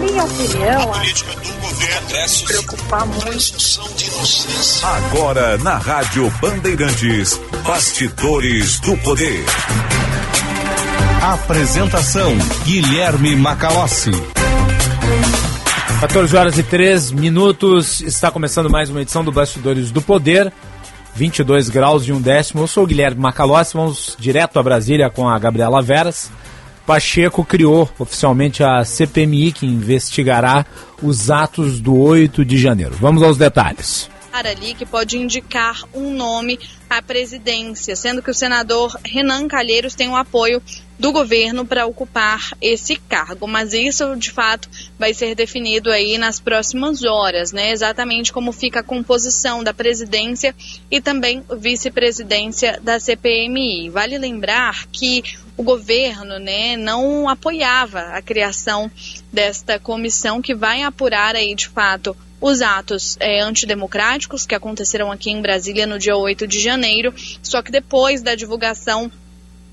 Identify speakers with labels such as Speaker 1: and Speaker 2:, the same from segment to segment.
Speaker 1: minha opinião, a política do governo se preocupar muito.
Speaker 2: Agora na Rádio Bandeirantes, Bastidores do Poder. Apresentação Guilherme Macalossi.
Speaker 3: 14 horas e 3 minutos. Está começando mais uma edição do Bastidores do Poder. 22 graus e um décimo. Eu sou o Guilherme Macalossi. Vamos direto a Brasília com a Gabriela Veras. Pacheco criou oficialmente a CPMI que investigará os atos do 8 de janeiro. Vamos aos detalhes
Speaker 4: ali que pode indicar um nome à presidência, sendo que o senador Renan Calheiros tem o apoio do governo para ocupar esse cargo, mas isso de fato vai ser definido aí nas próximas horas, né? Exatamente como fica a composição da presidência e também vice-presidência da CPMI. Vale lembrar que o governo, né, não apoiava a criação desta comissão que vai apurar aí de fato os atos é, antidemocráticos que aconteceram aqui em Brasília no dia 8 de janeiro, só que depois da divulgação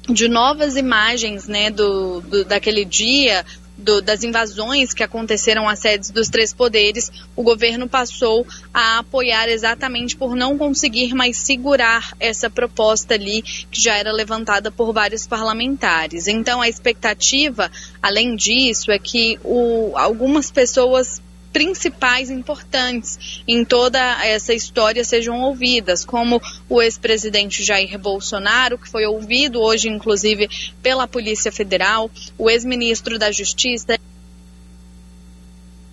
Speaker 4: de novas imagens né, do, do daquele dia, do, das invasões que aconteceram às sedes dos três poderes, o governo passou a apoiar exatamente por não conseguir mais segurar essa proposta ali que já era levantada por vários parlamentares. Então a expectativa, além disso, é que o, algumas pessoas principais importantes em toda essa história sejam ouvidas, como o ex-presidente Jair Bolsonaro, que foi ouvido hoje, inclusive, pela Polícia Federal, o ex-ministro da Justiça.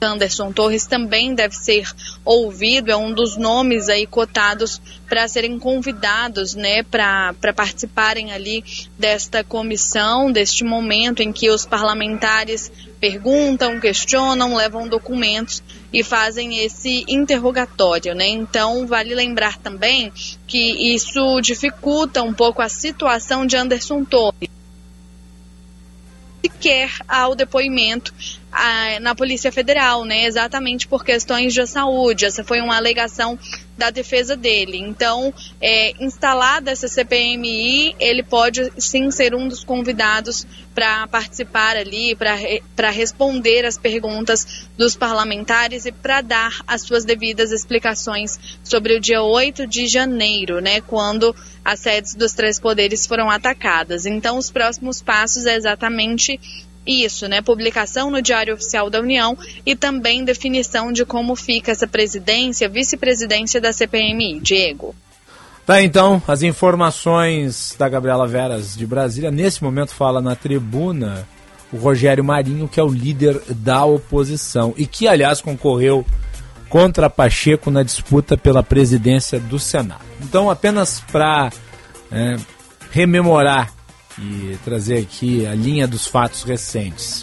Speaker 4: Anderson Torres também deve ser ouvido, é um dos nomes aí cotados para serem convidados, né, para participarem ali desta comissão, deste momento em que os parlamentares perguntam, questionam, levam documentos e fazem esse interrogatório, né? Então, vale lembrar também que isso dificulta um pouco a situação de Anderson Torres sequer ao depoimento a, na Polícia Federal, né? Exatamente por questões de saúde. Essa foi uma alegação da defesa dele. Então, é, instalada essa CPMI, ele pode sim ser um dos convidados para participar ali, para responder as perguntas dos parlamentares e para dar as suas devidas explicações sobre o dia 8 de janeiro, né? Quando as sedes dos três poderes foram atacadas. Então, os próximos passos é exatamente isso, né? Publicação no Diário Oficial da União e também definição de como fica essa presidência, vice-presidência da CPMI. Diego.
Speaker 3: Tá, então, as informações da Gabriela Veras de Brasília. Nesse momento fala na tribuna o Rogério Marinho, que é o líder da oposição e que, aliás, concorreu contra Pacheco na disputa pela presidência do Senado. Então, apenas para é, rememorar e trazer aqui a linha dos fatos recentes.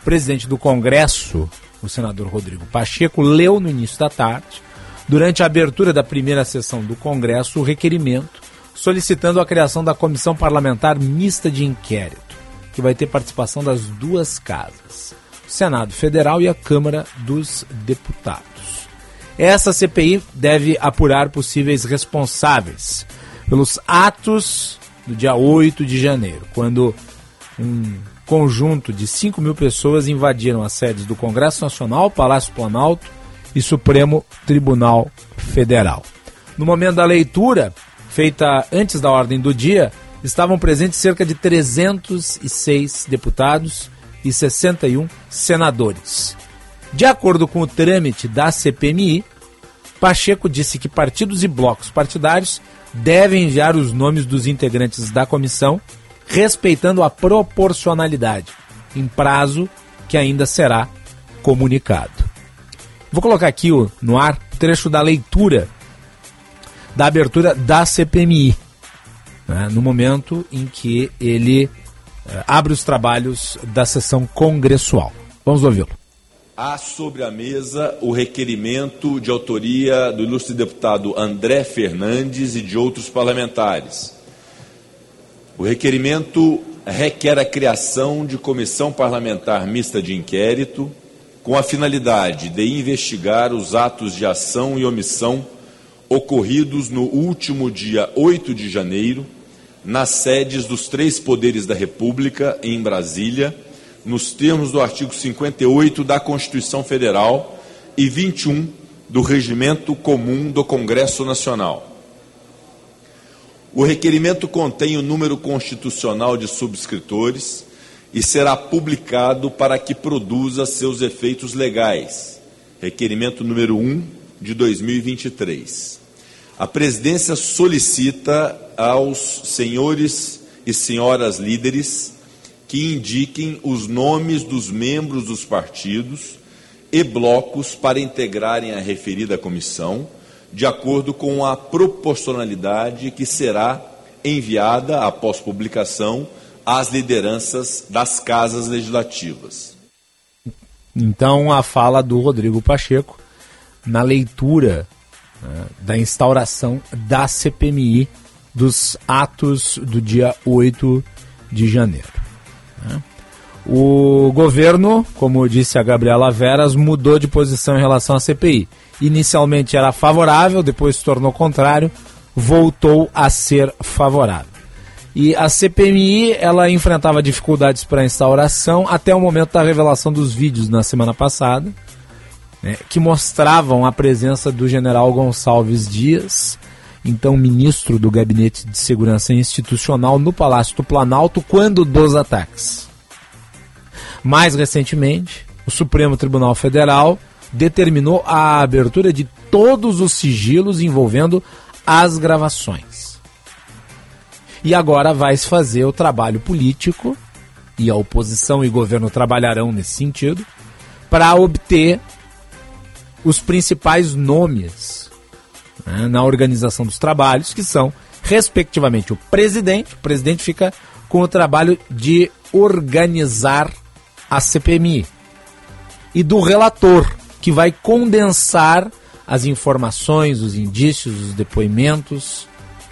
Speaker 3: O presidente do Congresso, o senador Rodrigo Pacheco, leu no início da tarde, durante a abertura da primeira sessão do Congresso, o requerimento solicitando a criação da Comissão Parlamentar Mista de Inquérito, que vai ter participação das duas casas, o Senado Federal e a Câmara dos Deputados. Essa CPI deve apurar possíveis responsáveis pelos atos do dia 8 de janeiro, quando um conjunto de 5 mil pessoas invadiram as sedes do Congresso Nacional, Palácio Planalto e Supremo Tribunal Federal. No momento da leitura, feita antes da ordem do dia, estavam presentes cerca de 306 deputados e 61 senadores. De acordo com o trâmite da CPMI, Pacheco disse que partidos e blocos partidários devem enviar os nomes dos integrantes da comissão, respeitando a proporcionalidade, em prazo que ainda será comunicado. Vou colocar aqui no ar trecho da leitura da abertura da CPMI, né, no momento em que ele eh, abre os trabalhos da sessão congressual. Vamos ouvi-lo
Speaker 5: há sobre a mesa o requerimento de autoria do ilustre deputado André Fernandes e de outros parlamentares. O requerimento requer a criação de comissão parlamentar mista de inquérito com a finalidade de investigar os atos de ação e omissão ocorridos no último dia 8 de janeiro nas sedes dos três poderes da República em Brasília nos termos do artigo 58 da Constituição Federal e 21 do Regimento Comum do Congresso Nacional. O requerimento contém o número constitucional de subscritores e será publicado para que produza seus efeitos legais. Requerimento número 1 de 2023. A presidência solicita aos senhores e senhoras líderes que indiquem os nomes dos membros dos partidos e blocos para integrarem a referida comissão de acordo com a proporcionalidade que será enviada após publicação às lideranças das casas legislativas.
Speaker 3: Então, a fala do Rodrigo Pacheco na leitura né, da instauração da CPMI dos atos do dia 8 de janeiro. Né? O governo, como disse a Gabriela Veras, mudou de posição em relação à CPI. Inicialmente era favorável, depois se tornou contrário, voltou a ser favorável. E a CPMI ela enfrentava dificuldades para instauração até o momento da revelação dos vídeos na semana passada, né, que mostravam a presença do general Gonçalves Dias, então ministro do Gabinete de Segurança Institucional, no Palácio do Planalto, quando dos ataques. Mais recentemente, o Supremo Tribunal Federal determinou a abertura de todos os sigilos envolvendo as gravações. E agora vai se fazer o trabalho político, e a oposição e governo trabalharão nesse sentido, para obter os principais nomes né, na organização dos trabalhos, que são, respectivamente, o presidente. O presidente fica com o trabalho de organizar a CPMI e do relator, que vai condensar as informações, os indícios, os depoimentos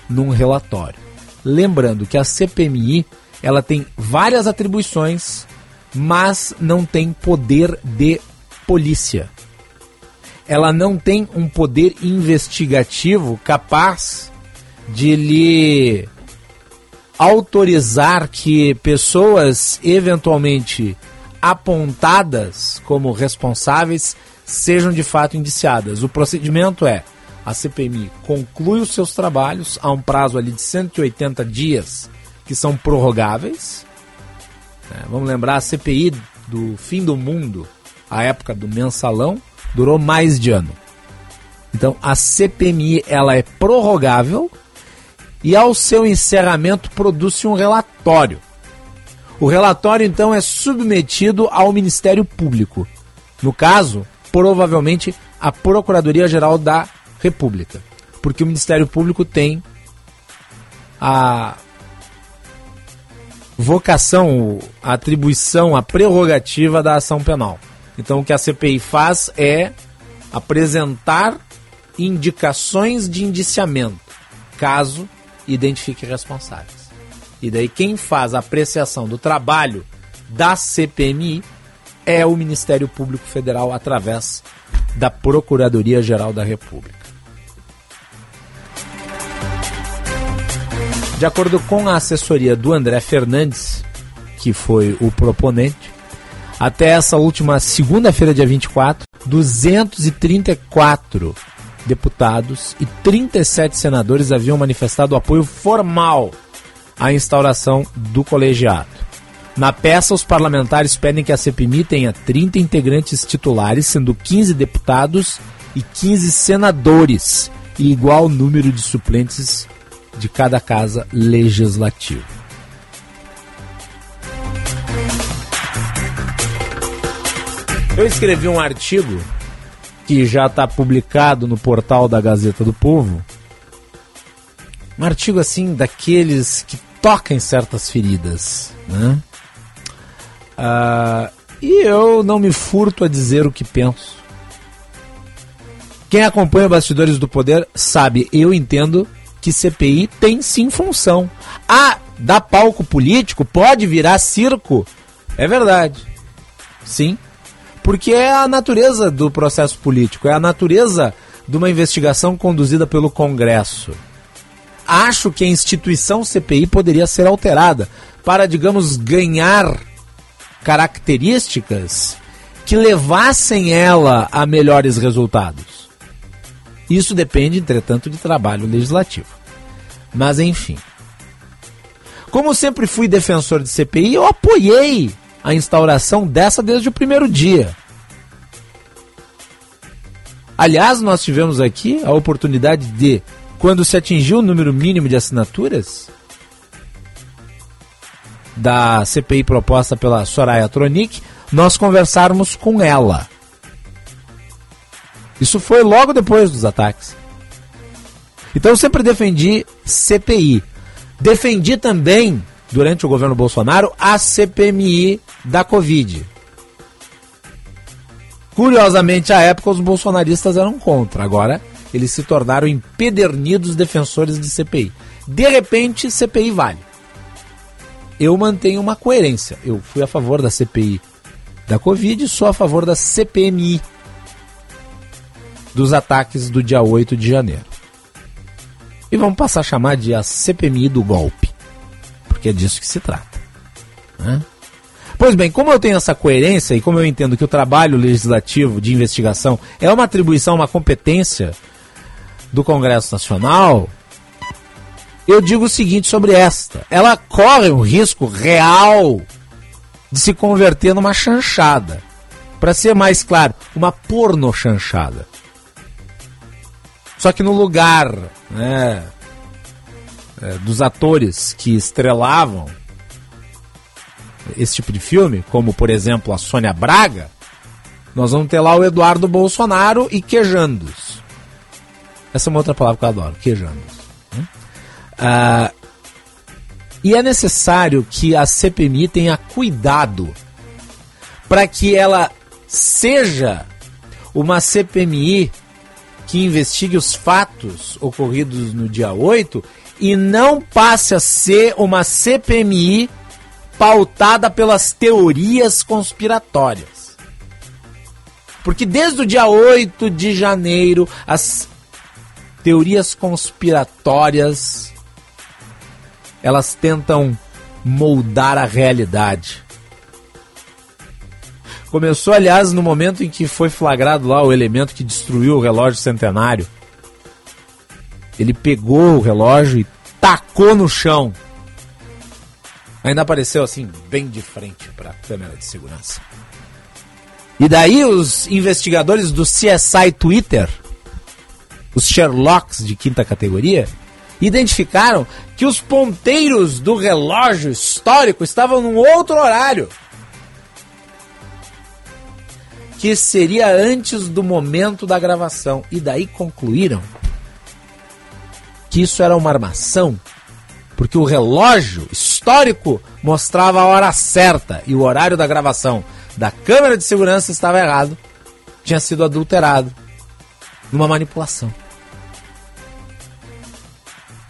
Speaker 3: num relatório. Lembrando que a CPMI ela tem várias atribuições, mas não tem poder de polícia. Ela não tem um poder investigativo capaz de lhe autorizar que pessoas eventualmente apontadas como responsáveis sejam de fato indiciadas. O procedimento é: a CPMI conclui os seus trabalhos a um prazo ali de 180 dias, que são prorrogáveis. É, vamos lembrar, a CPI do fim do mundo, a época do mensalão, durou mais de ano. Então, a CPMI ela é prorrogável e ao seu encerramento produz-se um relatório o relatório então é submetido ao Ministério Público. No caso, provavelmente a Procuradoria-Geral da República, porque o Ministério Público tem a vocação, a atribuição, a prerrogativa da ação penal. Então o que a CPI faz é apresentar indicações de indiciamento, caso identifique responsáveis. E daí quem faz a apreciação do trabalho da CPMI é o Ministério Público Federal através da Procuradoria Geral da República. De acordo com a assessoria do André Fernandes, que foi o proponente, até essa última segunda-feira, dia 24, 234 deputados e 37 senadores haviam manifestado apoio formal a instauração do colegiado. Na peça, os parlamentares pedem que a CPMI tenha 30 integrantes titulares, sendo 15 deputados e 15 senadores, e igual número de suplentes de cada casa legislativa. Eu escrevi um artigo que já está publicado no portal da Gazeta do Povo. Um artigo assim daqueles que toca em certas feridas, né? Ah, e eu não me furto a dizer o que penso. Quem acompanha Bastidores do Poder sabe, eu entendo que CPI tem sim função. Ah, dá palco político? Pode virar circo? É verdade. Sim. Porque é a natureza do processo político, é a natureza de uma investigação conduzida pelo Congresso acho que a instituição CPI poderia ser alterada para, digamos, ganhar características que levassem ela a melhores resultados. Isso depende, entretanto, de trabalho legislativo. Mas enfim. Como sempre fui defensor de CPI, eu apoiei a instauração dessa desde o primeiro dia. Aliás, nós tivemos aqui a oportunidade de, quando se atingiu o número mínimo de assinaturas da CPI proposta pela Soraya Tronic, nós conversarmos com ela. Isso foi logo depois dos ataques. Então eu sempre defendi CPI. Defendi também, durante o governo Bolsonaro, a CPMI da Covid. Curiosamente, à época, os bolsonaristas eram contra. Agora, eles se tornaram empedernidos defensores de CPI. De repente, CPI vale. Eu mantenho uma coerência. Eu fui a favor da CPI da Covid e sou a favor da CPMI dos ataques do dia 8 de janeiro. E vamos passar a chamar de a CPMI do golpe, porque é disso que se trata. Né? Pois bem, como eu tenho essa coerência e como eu entendo que o trabalho legislativo de investigação é uma atribuição, uma competência do Congresso Nacional, eu digo o seguinte sobre esta: ela corre um risco real de se converter numa chanchada. Para ser mais claro, uma porno chanchada. Só que no lugar né, é, dos atores que estrelavam esse tipo de filme, como por exemplo a Sônia Braga, nós vamos ter lá o Eduardo Bolsonaro e quejandos. Essa é uma outra palavra que eu adoro, quejandos. Né? Ah, e é necessário que a CPMI tenha cuidado para que ela seja uma CPMI que investigue os fatos ocorridos no dia 8 e não passe a ser uma CPMI pautada pelas teorias conspiratórias. Porque desde o dia 8 de janeiro, as teorias conspiratórias elas tentam moldar a realidade. Começou, aliás, no momento em que foi flagrado lá o elemento que destruiu o relógio centenário. Ele pegou o relógio e tacou no chão. Ainda apareceu assim, bem de frente para a câmera de segurança. E daí os investigadores do CSI Twitter, os Sherlocks de quinta categoria, identificaram que os ponteiros do relógio histórico estavam num outro horário. Que seria antes do momento da gravação. E daí concluíram que isso era uma armação porque o relógio histórico mostrava a hora certa e o horário da gravação da câmera de segurança estava errado, tinha sido adulterado numa manipulação.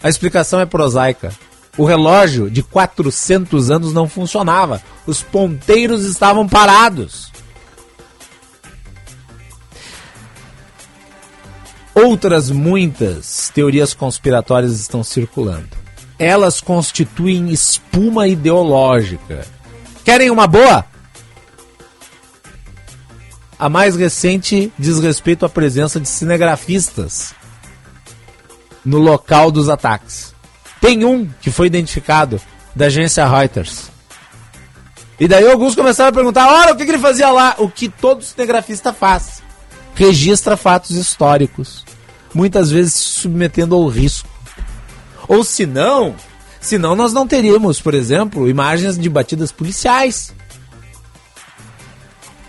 Speaker 3: A explicação é prosaica. O relógio de 400 anos não funcionava, os ponteiros estavam parados. Outras muitas teorias conspiratórias estão circulando elas constituem espuma ideológica. Querem uma boa? A mais recente diz respeito à presença de cinegrafistas no local dos ataques. Tem um que foi identificado da agência Reuters. E daí alguns começaram a perguntar: olha, o que, ele fazia lá? O que todo cinegrafista faz: registra fatos históricos, muitas vezes se submetendo ao risco. Ou se não, senão nós não teríamos, por exemplo, imagens de batidas policiais.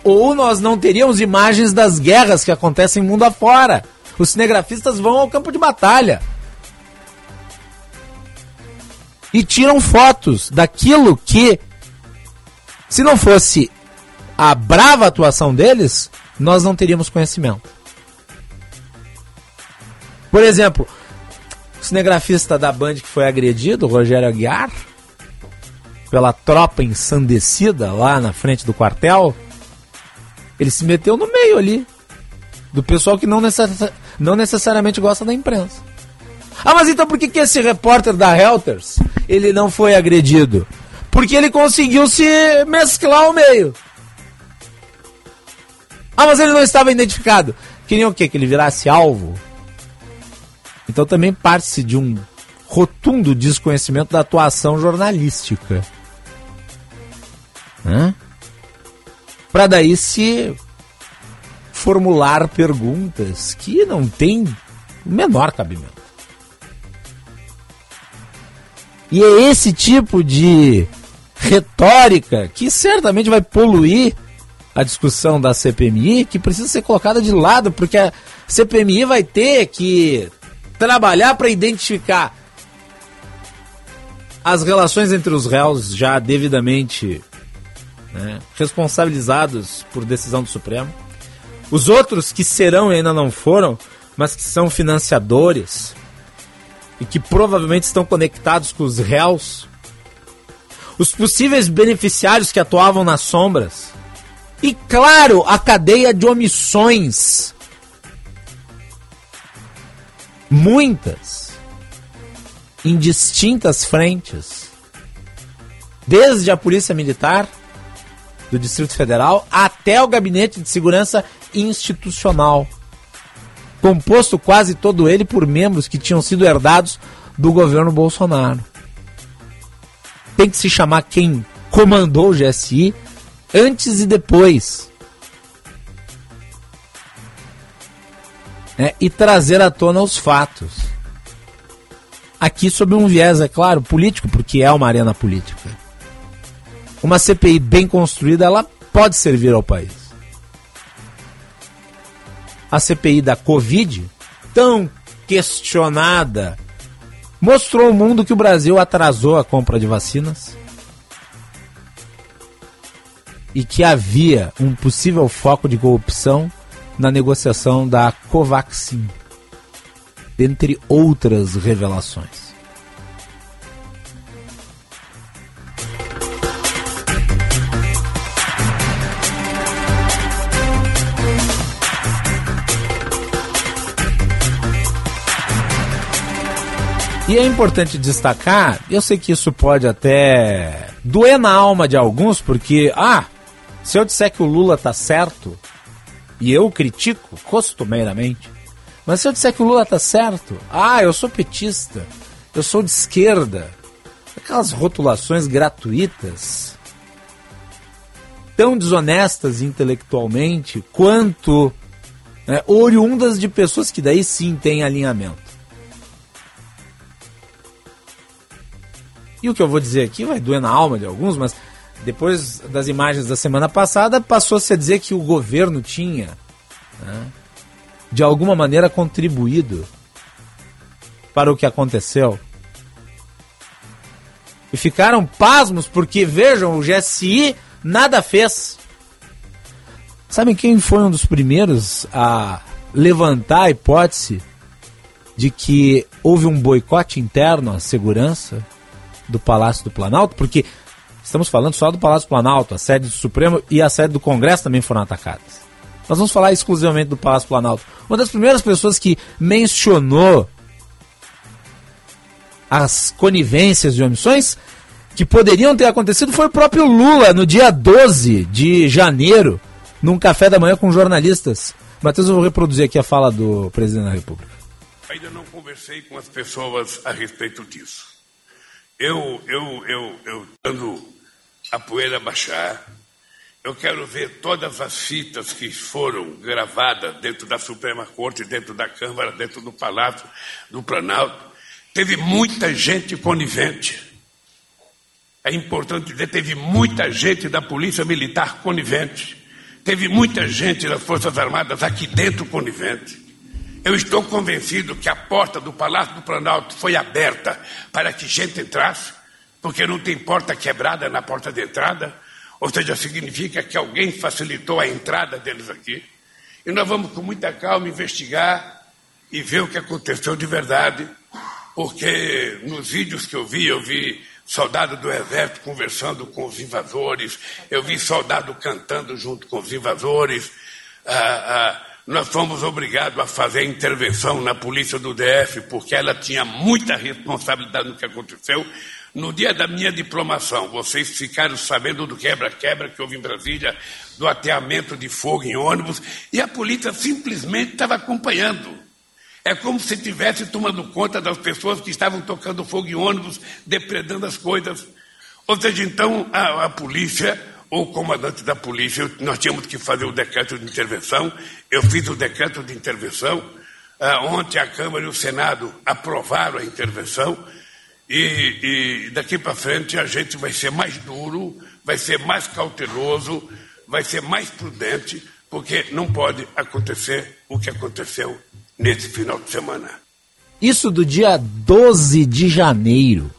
Speaker 3: Ou nós não teríamos imagens das guerras que acontecem mundo afora. Os cinegrafistas vão ao campo de batalha. E tiram fotos daquilo que, se não fosse a brava atuação deles, nós não teríamos conhecimento. Por exemplo, cinegrafista da Band que foi agredido, Rogério Aguiar, pela tropa ensandecida lá na frente do quartel, ele se meteu no meio ali do pessoal que não, não necessariamente gosta da imprensa. Ah, mas então por que, que esse repórter da Reuters ele não foi agredido? Porque ele conseguiu se mesclar ao meio. Ah, mas ele não estava identificado. Queriam o quê? Que ele virasse alvo? Então também parte-se de um rotundo desconhecimento da atuação jornalística. Para daí se formular perguntas que não tem o menor cabimento. E é esse tipo de retórica que certamente vai poluir a discussão da CPMI, que precisa ser colocada de lado, porque a CPMI vai ter que trabalhar para identificar as relações entre os réus já devidamente né, responsabilizados por decisão do Supremo, os outros que serão e ainda não foram, mas que são financiadores e que provavelmente estão conectados com os réus, os possíveis beneficiários que atuavam nas sombras, e claro, a cadeia de omissões. Muitas. Em distintas frentes. Desde a Polícia Militar do Distrito Federal até o Gabinete de Segurança Institucional. Composto quase todo ele por membros que tinham sido herdados do governo Bolsonaro. Tem que se chamar quem comandou o GSI antes e depois. É, e trazer à tona os fatos. Aqui sob um viés, é claro, político, porque é uma arena política. Uma CPI bem construída, ela pode servir ao país. A CPI da Covid, tão questionada, mostrou ao mundo que o Brasil atrasou a compra de vacinas e que havia um possível foco de corrupção na negociação da Covaxin, dentre outras revelações. E é importante destacar, eu sei que isso pode até doer na alma de alguns, porque, ah, se eu disser que o Lula tá certo, e eu critico costumeiramente, mas se eu disser que o Lula tá certo, ah, eu sou petista, eu sou de esquerda, aquelas rotulações gratuitas, tão desonestas intelectualmente quanto né, oriundas de pessoas que daí sim têm alinhamento. E o que eu vou dizer aqui vai doer na alma de alguns, mas depois das imagens da semana passada, passou-se a dizer que o governo tinha, né, de alguma maneira, contribuído para o que aconteceu. E ficaram pasmos porque, vejam, o GSI nada fez. Sabem quem foi um dos primeiros a levantar a hipótese de que houve um boicote interno à segurança do Palácio do Planalto? Porque Estamos falando só do Palácio Planalto, a sede do Supremo e a sede do Congresso também foram atacadas. Nós vamos falar exclusivamente do Palácio Planalto. Uma das primeiras pessoas que mencionou as conivências de omissões que poderiam ter acontecido foi o próprio Lula no dia 12 de janeiro, num café da manhã com jornalistas. Matheus, eu vou reproduzir aqui a fala do presidente da República.
Speaker 6: Ainda não conversei com as pessoas a respeito disso. Eu, eu, eu, eu dando a poeira baixar. Eu quero ver todas as fitas que foram gravadas dentro da Suprema Corte, dentro da Câmara, dentro do Palácio do Planalto. Teve muita gente conivente. É importante dizer, teve muita gente da Polícia Militar conivente. Teve muita gente das Forças Armadas aqui dentro conivente. Eu estou convencido que a porta do Palácio do Planalto foi aberta para que gente entrasse porque não tem porta quebrada na porta de entrada, ou seja, significa que alguém facilitou a entrada deles aqui. E nós vamos com muita calma investigar e ver o que aconteceu de verdade, porque nos vídeos que eu vi, eu vi soldado do exército conversando com os invasores, eu vi soldado cantando junto com os invasores. Ah, ah, nós fomos obrigados a fazer intervenção na polícia do DF, porque ela tinha muita responsabilidade no que aconteceu. No dia da minha diplomação, vocês ficaram sabendo do quebra-quebra que houve em Brasília, do ateamento de fogo em ônibus, e a polícia simplesmente estava acompanhando. É como se estivesse tomando conta das pessoas que estavam tocando fogo em ônibus, depredando as coisas. Ou seja, então, a, a polícia, ou o comandante da polícia, nós tínhamos que fazer o decreto de intervenção. Eu fiz o decreto de intervenção. Uh, ontem a Câmara e o Senado aprovaram a intervenção. E, e daqui para frente a gente vai ser mais duro, vai ser mais cauteloso, vai ser mais prudente, porque não pode acontecer o que aconteceu nesse final de semana.
Speaker 3: Isso do dia 12 de janeiro,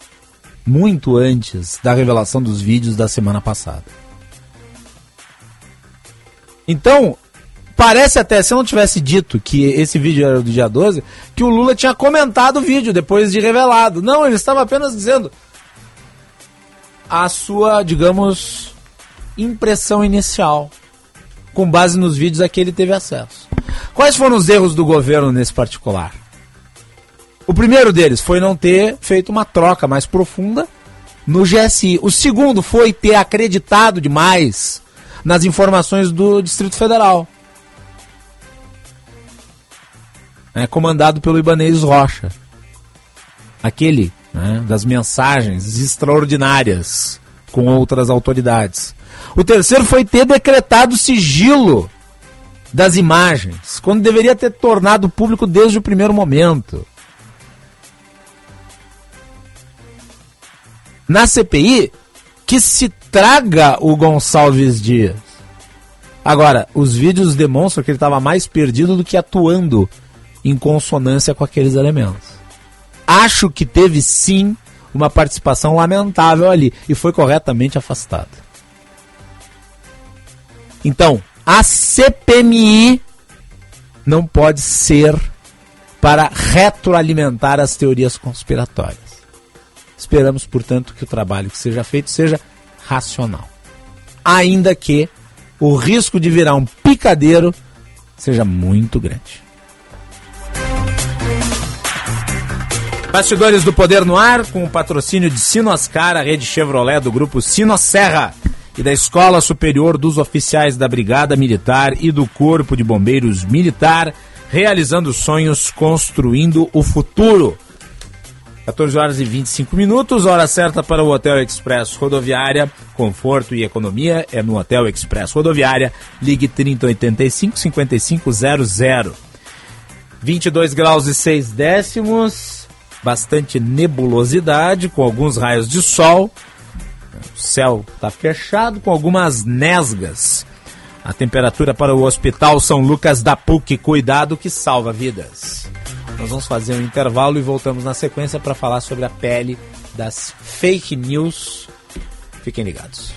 Speaker 3: muito antes da revelação dos vídeos da semana passada. Então, Parece até, se eu não tivesse dito que esse vídeo era do dia 12, que o Lula tinha comentado o vídeo depois de revelado. Não, ele estava apenas dizendo a sua, digamos, impressão inicial, com base nos vídeos a que ele teve acesso. Quais foram os erros do governo nesse particular? O primeiro deles foi não ter feito uma troca mais profunda no GSI. O segundo foi ter acreditado demais nas informações do Distrito Federal. É, comandado pelo Ibanez Rocha. Aquele né, das mensagens extraordinárias com outras autoridades. O terceiro foi ter decretado sigilo das imagens, quando deveria ter tornado público desde o primeiro momento. Na CPI, que se traga o Gonçalves Dias. Agora, os vídeos demonstram que ele estava mais perdido do que atuando em consonância com aqueles elementos. Acho que teve sim uma participação lamentável ali e foi corretamente afastado. Então, a CPMI não pode ser para retroalimentar as teorias conspiratórias. Esperamos, portanto, que o trabalho que seja feito seja racional. Ainda que o risco de virar um picadeiro seja muito grande. Bastidores do Poder no Ar, com o patrocínio de Sinoscar, a rede Chevrolet do grupo Sinosserra e da Escola Superior dos Oficiais da Brigada Militar e do Corpo de Bombeiros Militar, realizando sonhos, construindo o futuro. 14 horas e 25 minutos, hora certa para o Hotel Express Rodoviária. Conforto e economia é no Hotel Express Rodoviária. Ligue 3085 5500. 22 graus e 6 décimos bastante nebulosidade, com alguns raios de sol. O céu está fechado, com algumas nesgas. A temperatura para o Hospital São Lucas da PUC, cuidado que salva vidas. Nós vamos fazer um intervalo e voltamos na sequência para falar sobre a pele das fake news. Fiquem ligados.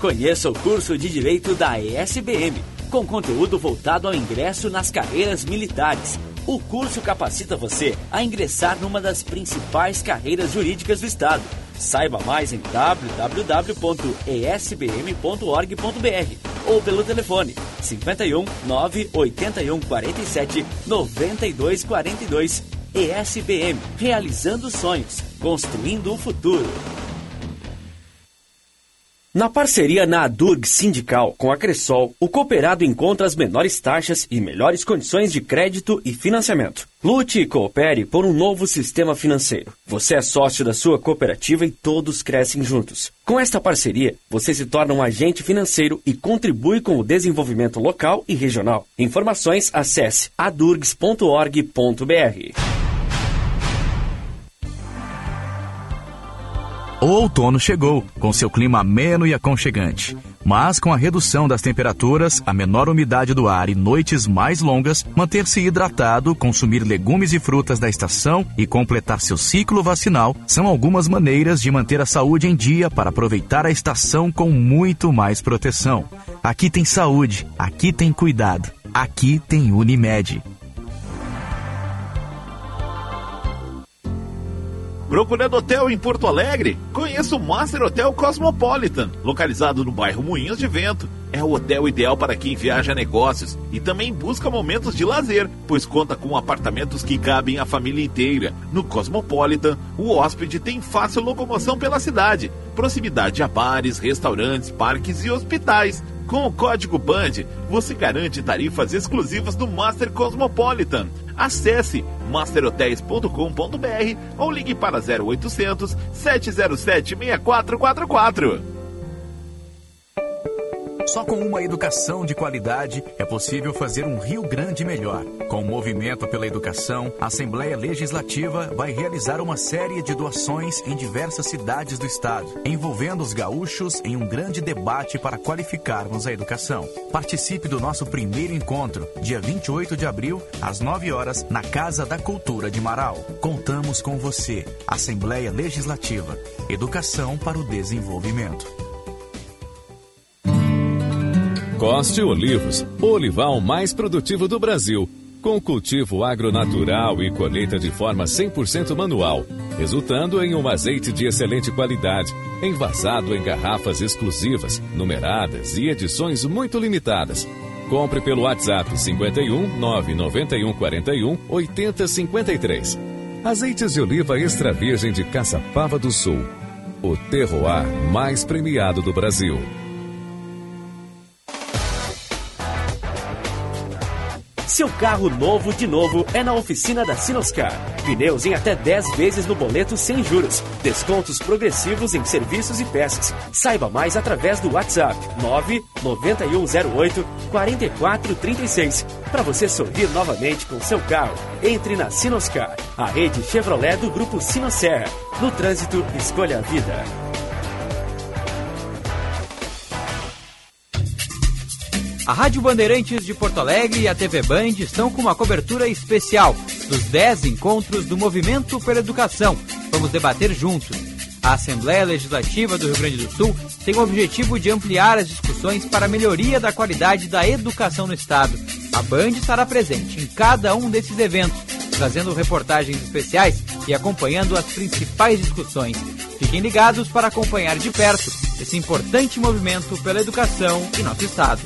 Speaker 7: Conheça o curso de Direito da ESBM com conteúdo voltado ao ingresso nas carreiras militares. O curso capacita você a ingressar numa das principais carreiras jurídicas do Estado. Saiba mais em www.esbm.org.br ou pelo telefone 51 981 47 92 42. ESBM, realizando sonhos, construindo o futuro. Na parceria na Adurg Sindical com a Cressol, o cooperado encontra as menores taxas e melhores condições de crédito e financiamento. Lute e coopere por um novo sistema financeiro. Você é sócio da sua cooperativa e todos crescem juntos. Com esta parceria, você se torna um agente financeiro e contribui com o desenvolvimento local e regional. Informações acesse adurgs.org.br.
Speaker 2: O outono chegou, com seu clima ameno e aconchegante. Mas com a redução das temperaturas, a menor umidade do ar e noites mais longas, manter-se hidratado, consumir legumes e frutas da estação e completar seu ciclo vacinal são algumas maneiras de manter a saúde em dia para aproveitar a estação com muito mais proteção. Aqui tem saúde, aqui tem cuidado, aqui tem Unimed.
Speaker 8: Procurando hotel em Porto Alegre? Conheça o Master Hotel Cosmopolitan, localizado no bairro Moinhos de Vento. É o hotel ideal para quem viaja a negócios e também busca momentos de lazer, pois conta com apartamentos que cabem a família inteira. No Cosmopolitan, o hóspede tem fácil locomoção pela cidade, proximidade a bares, restaurantes, parques e hospitais. Com o código BAND, você garante tarifas exclusivas do Master Cosmopolitan. Acesse masterhotels.com.br ou ligue para 0800 707 6444.
Speaker 9: Só com uma educação de qualidade é possível fazer um Rio Grande melhor. Com o Movimento pela Educação, a Assembleia Legislativa vai realizar uma série de doações em diversas cidades do estado, envolvendo os gaúchos em um grande debate para qualificarmos a educação. Participe do nosso primeiro encontro, dia 28 de abril, às 9 horas, na Casa da Cultura de Marau. Contamos com você. Assembleia Legislativa. Educação para o desenvolvimento.
Speaker 10: Coste Olivos, o olival mais produtivo do Brasil, com cultivo agronatural e colheita de forma 100% manual, resultando em um azeite de excelente qualidade, envasado em garrafas exclusivas, numeradas e edições muito limitadas. Compre pelo WhatsApp 51 991 41 80 53. Azeites de oliva extra virgem de Caçapava do Sul. O terroir mais premiado do Brasil.
Speaker 7: Seu carro novo de novo é na oficina da Sinoscar. Pneus em até 10 vezes no boleto sem juros. Descontos progressivos em serviços e peças. Saiba mais através do WhatsApp 99108 4436. Para você sorrir novamente com seu carro, entre na Sinoscar, a rede Chevrolet do grupo Sinosserra. No trânsito, escolha a vida.
Speaker 11: A Rádio Bandeirantes de Porto Alegre e a TV Band estão com uma cobertura especial dos 10 encontros do Movimento pela Educação. Vamos debater juntos. A Assembleia Legislativa do Rio Grande do Sul tem o objetivo de ampliar as discussões para a melhoria da qualidade da educação no Estado. A Band estará presente em cada um desses eventos, trazendo reportagens especiais e acompanhando as principais discussões. Fiquem ligados para acompanhar de perto esse importante movimento pela educação em nosso Estado.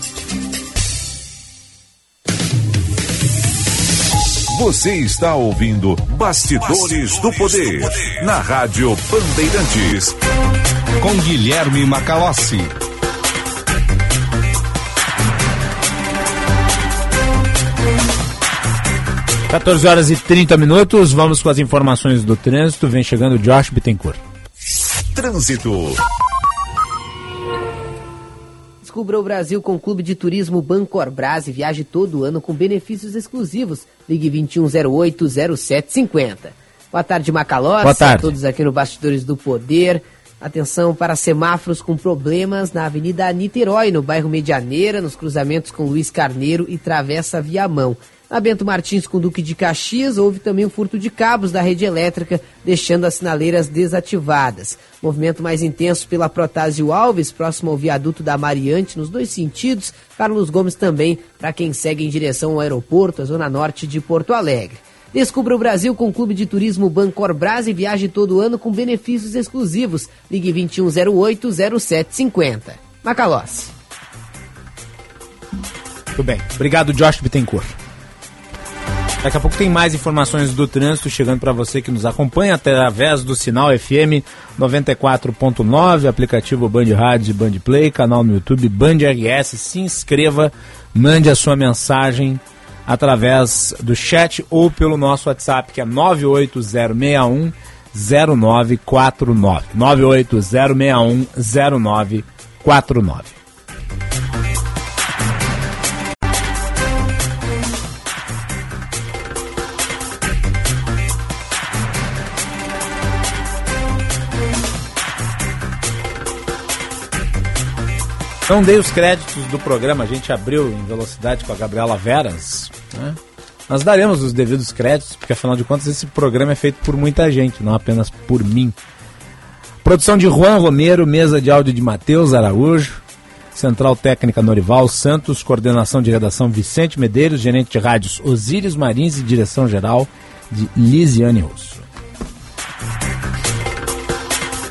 Speaker 5: Você está ouvindo Bastidores, Bastidores do, poder, do, poder, na Rádio Bandeirantes. Com Guilherme Macalossi.
Speaker 3: Quatorze horas e 30 minutos, vamos com as informações do trânsito. Vem chegando Josh Bittencourt.
Speaker 5: Trânsito.
Speaker 12: Descubra o Brasil com o Clube de Turismo Bancorbras e viaje todo ano com benefícios exclusivos. Ligue 2108-0750. Boa tarde, Macalós.
Speaker 3: Boa tarde.
Speaker 12: A todos aqui no Bastidores do Poder. Atenção para semáforos com problemas na Avenida Niterói, no bairro Medianeira, nos cruzamentos com Luiz Carneiro e Travessa Viamão. Na Bento Martins com Duque de Caxias, houve também o um furto de cabos da rede elétrica, deixando as sinaleiras desativadas. Movimento mais intenso pela Protásio Alves, próximo ao viaduto da Mariante, nos dois sentidos. Carlos Gomes também, para quem segue em direção ao aeroporto, a zona norte de Porto Alegre. Descubra o Brasil com o Clube de Turismo Bancorbras e viaje todo ano com benefícios exclusivos. Ligue 2108-0750. Macalós.
Speaker 3: Tudo bem. Obrigado, Josh Bittencourt. Daqui a pouco tem mais informações do trânsito chegando para você que nos acompanha através do sinal FM 94.9, aplicativo Band Rádio Band Play, canal no YouTube Band RS. Se inscreva, mande a sua mensagem através do chat ou pelo nosso WhatsApp que é 98061 0949. 98061 0949. Não dei os créditos do programa, a gente abriu em velocidade com a Gabriela Veras. Né? Nós daremos os devidos créditos, porque afinal de contas esse programa é feito por muita gente, não apenas por mim. Produção de Juan Romero, mesa de áudio de Matheus Araújo, Central Técnica Norival Santos, coordenação de redação Vicente Medeiros, gerente de rádios Osíris Marins e direção geral de Lisiane Russo.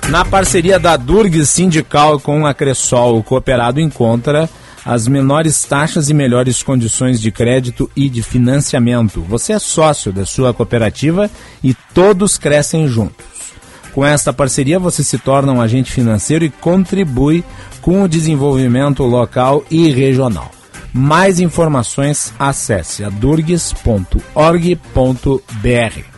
Speaker 3: Na parceria da Durg Sindical com a Cressol, o cooperado encontra as menores taxas e melhores condições de crédito e de financiamento. Você é sócio da sua cooperativa e todos crescem juntos. Com esta parceria, você se torna um agente financeiro e contribui com o desenvolvimento local e regional. Mais informações, acesse adurgues.org.br.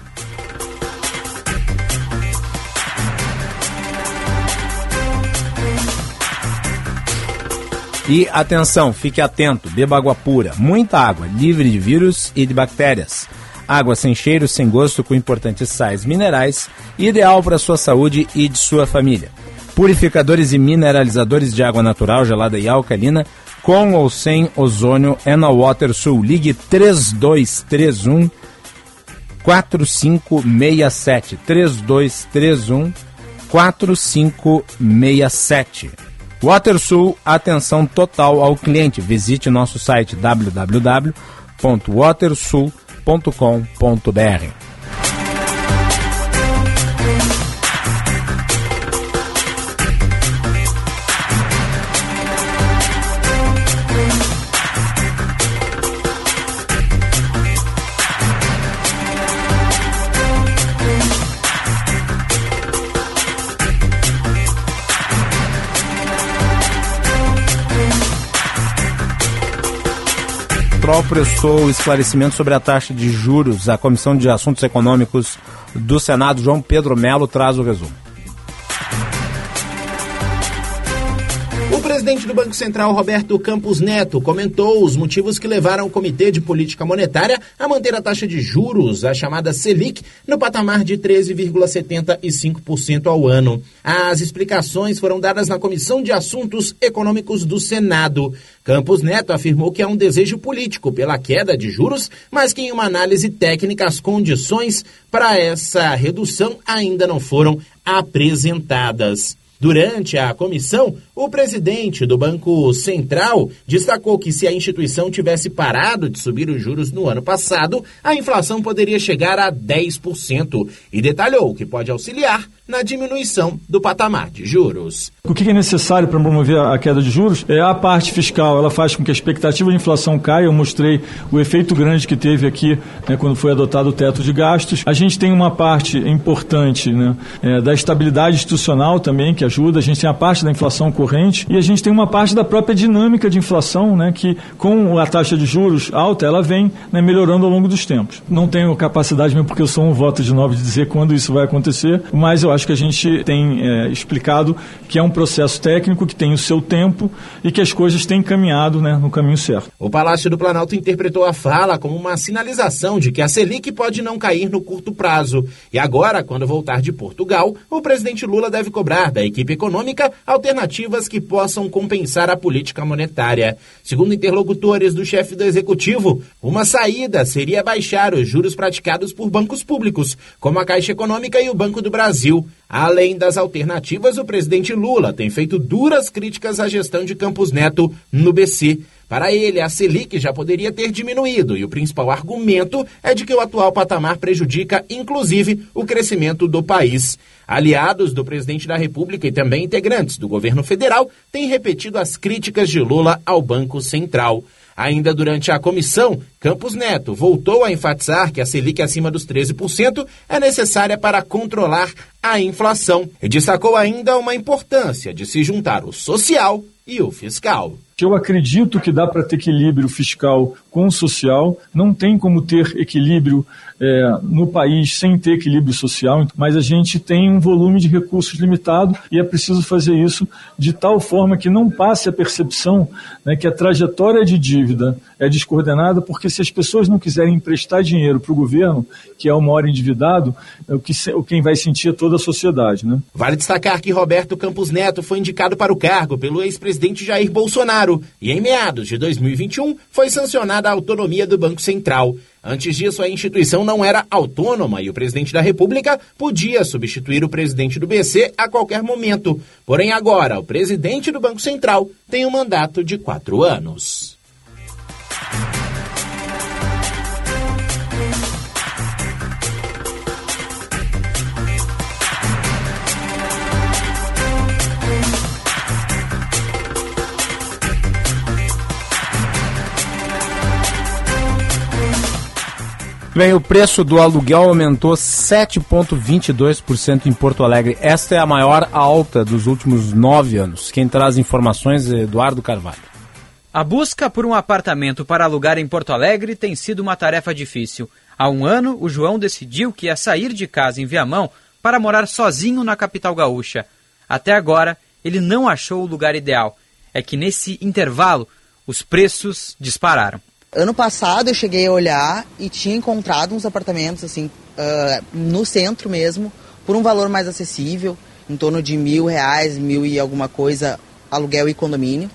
Speaker 3: E atenção, fique atento, beba água pura, muita água, livre de vírus e de bactérias. Água sem cheiro, sem gosto, com importantes sais minerais, ideal para sua saúde e de sua família. Purificadores e mineralizadores de água natural, gelada e alcalina, com ou sem ozônio, é na WaterSul. Ligue 3231 4567. 3231 4567. WaterSul, atenção total ao cliente. Visite nosso site www.watersul.com.br. Central prestou esclarecimento sobre a taxa de juros. A Comissão de Assuntos Econômicos do Senado, João Pedro Melo, traz o resumo.
Speaker 8: Presidente do Banco Central, Roberto Campos Neto, comentou os motivos que levaram o Comitê de Política Monetária a manter a taxa de juros, a chamada Selic, no patamar de 13,75% ao ano. As explicações foram dadas na Comissão de Assuntos Econômicos do Senado. Campos Neto afirmou que há um desejo político pela queda de juros, mas que em uma análise técnica as condições para essa redução ainda não foram apresentadas. Durante a comissão, o presidente do Banco Central destacou que se a instituição tivesse parado de subir os juros no ano passado, a inflação poderia chegar a 10% e detalhou que pode auxiliar na diminuição do patamar de juros.
Speaker 13: O que é necessário para promover a queda de juros é a parte fiscal. Ela faz com que a expectativa de inflação caia. Eu mostrei o efeito grande que teve aqui né, quando foi adotado o teto de gastos. A gente tem uma parte importante né, é, da estabilidade institucional também que ajuda. A gente tem a parte da inflação corrente e a gente tem uma parte da própria dinâmica de inflação, né, que com a taxa de juros alta ela vem né, melhorando ao longo dos tempos. Não tenho capacidade mesmo porque eu sou um voto de nove de dizer quando isso vai acontecer, mas eu acho que a gente tem é, explicado que é um processo técnico que tem o seu tempo e que as coisas têm caminhado né, no caminho certo.
Speaker 8: O Palácio do Planalto interpretou a fala como uma sinalização de que a Selic pode não cair no curto prazo. E agora, quando voltar de Portugal, o presidente Lula deve cobrar da equipe econômica alternativas que possam compensar a política monetária. Segundo interlocutores do chefe do executivo, uma saída seria baixar os juros praticados por bancos públicos, como a Caixa Econômica e o Banco do Brasil. Além das alternativas, o presidente Lula tem feito duras críticas à gestão de Campos Neto no BC. Para ele, a Selic já poderia ter diminuído e o principal argumento é de que o atual patamar prejudica, inclusive, o crescimento do país. Aliados do presidente da República e também integrantes do governo federal têm repetido as críticas de Lula ao Banco Central. Ainda durante a comissão, Campos Neto voltou a enfatizar que a Selic acima dos 13% é necessária para controlar a inflação e destacou ainda uma importância de se juntar o social e o fiscal.
Speaker 13: Eu acredito que dá para ter equilíbrio fiscal com o social, não tem como ter equilíbrio é, no país sem ter equilíbrio social, mas a gente tem um volume de recursos limitado e é preciso fazer isso de tal forma que não passe a percepção né, que a trajetória de dívida é descoordenada, porque se as pessoas não quiserem emprestar dinheiro para o governo, que é o maior endividado, é o que quem vai sentir é toda a sociedade. Né?
Speaker 8: Vale destacar que Roberto Campos Neto foi indicado para o cargo pelo ex-presidente Jair Bolsonaro e em meados de 2021 foi sancionada a autonomia do Banco Central. Antes disso, a instituição não era autônoma e o presidente da República podia substituir o presidente do BC a qualquer momento. Porém, agora, o presidente do Banco Central tem um mandato de quatro anos.
Speaker 3: Bem, o preço do aluguel aumentou 7,22% em Porto Alegre. Esta é a maior alta dos últimos nove anos. Quem traz informações é Eduardo Carvalho.
Speaker 11: A busca por um apartamento para alugar em Porto Alegre tem sido uma tarefa difícil. Há um ano, o João decidiu que ia sair de casa em Viamão para morar sozinho na capital gaúcha. Até agora, ele não achou o lugar ideal. É que nesse intervalo, os preços dispararam.
Speaker 14: Ano passado eu cheguei a olhar e tinha encontrado uns apartamentos assim uh, no centro mesmo por um valor mais acessível, em torno de mil reais, mil e alguma coisa, aluguel e condomínio.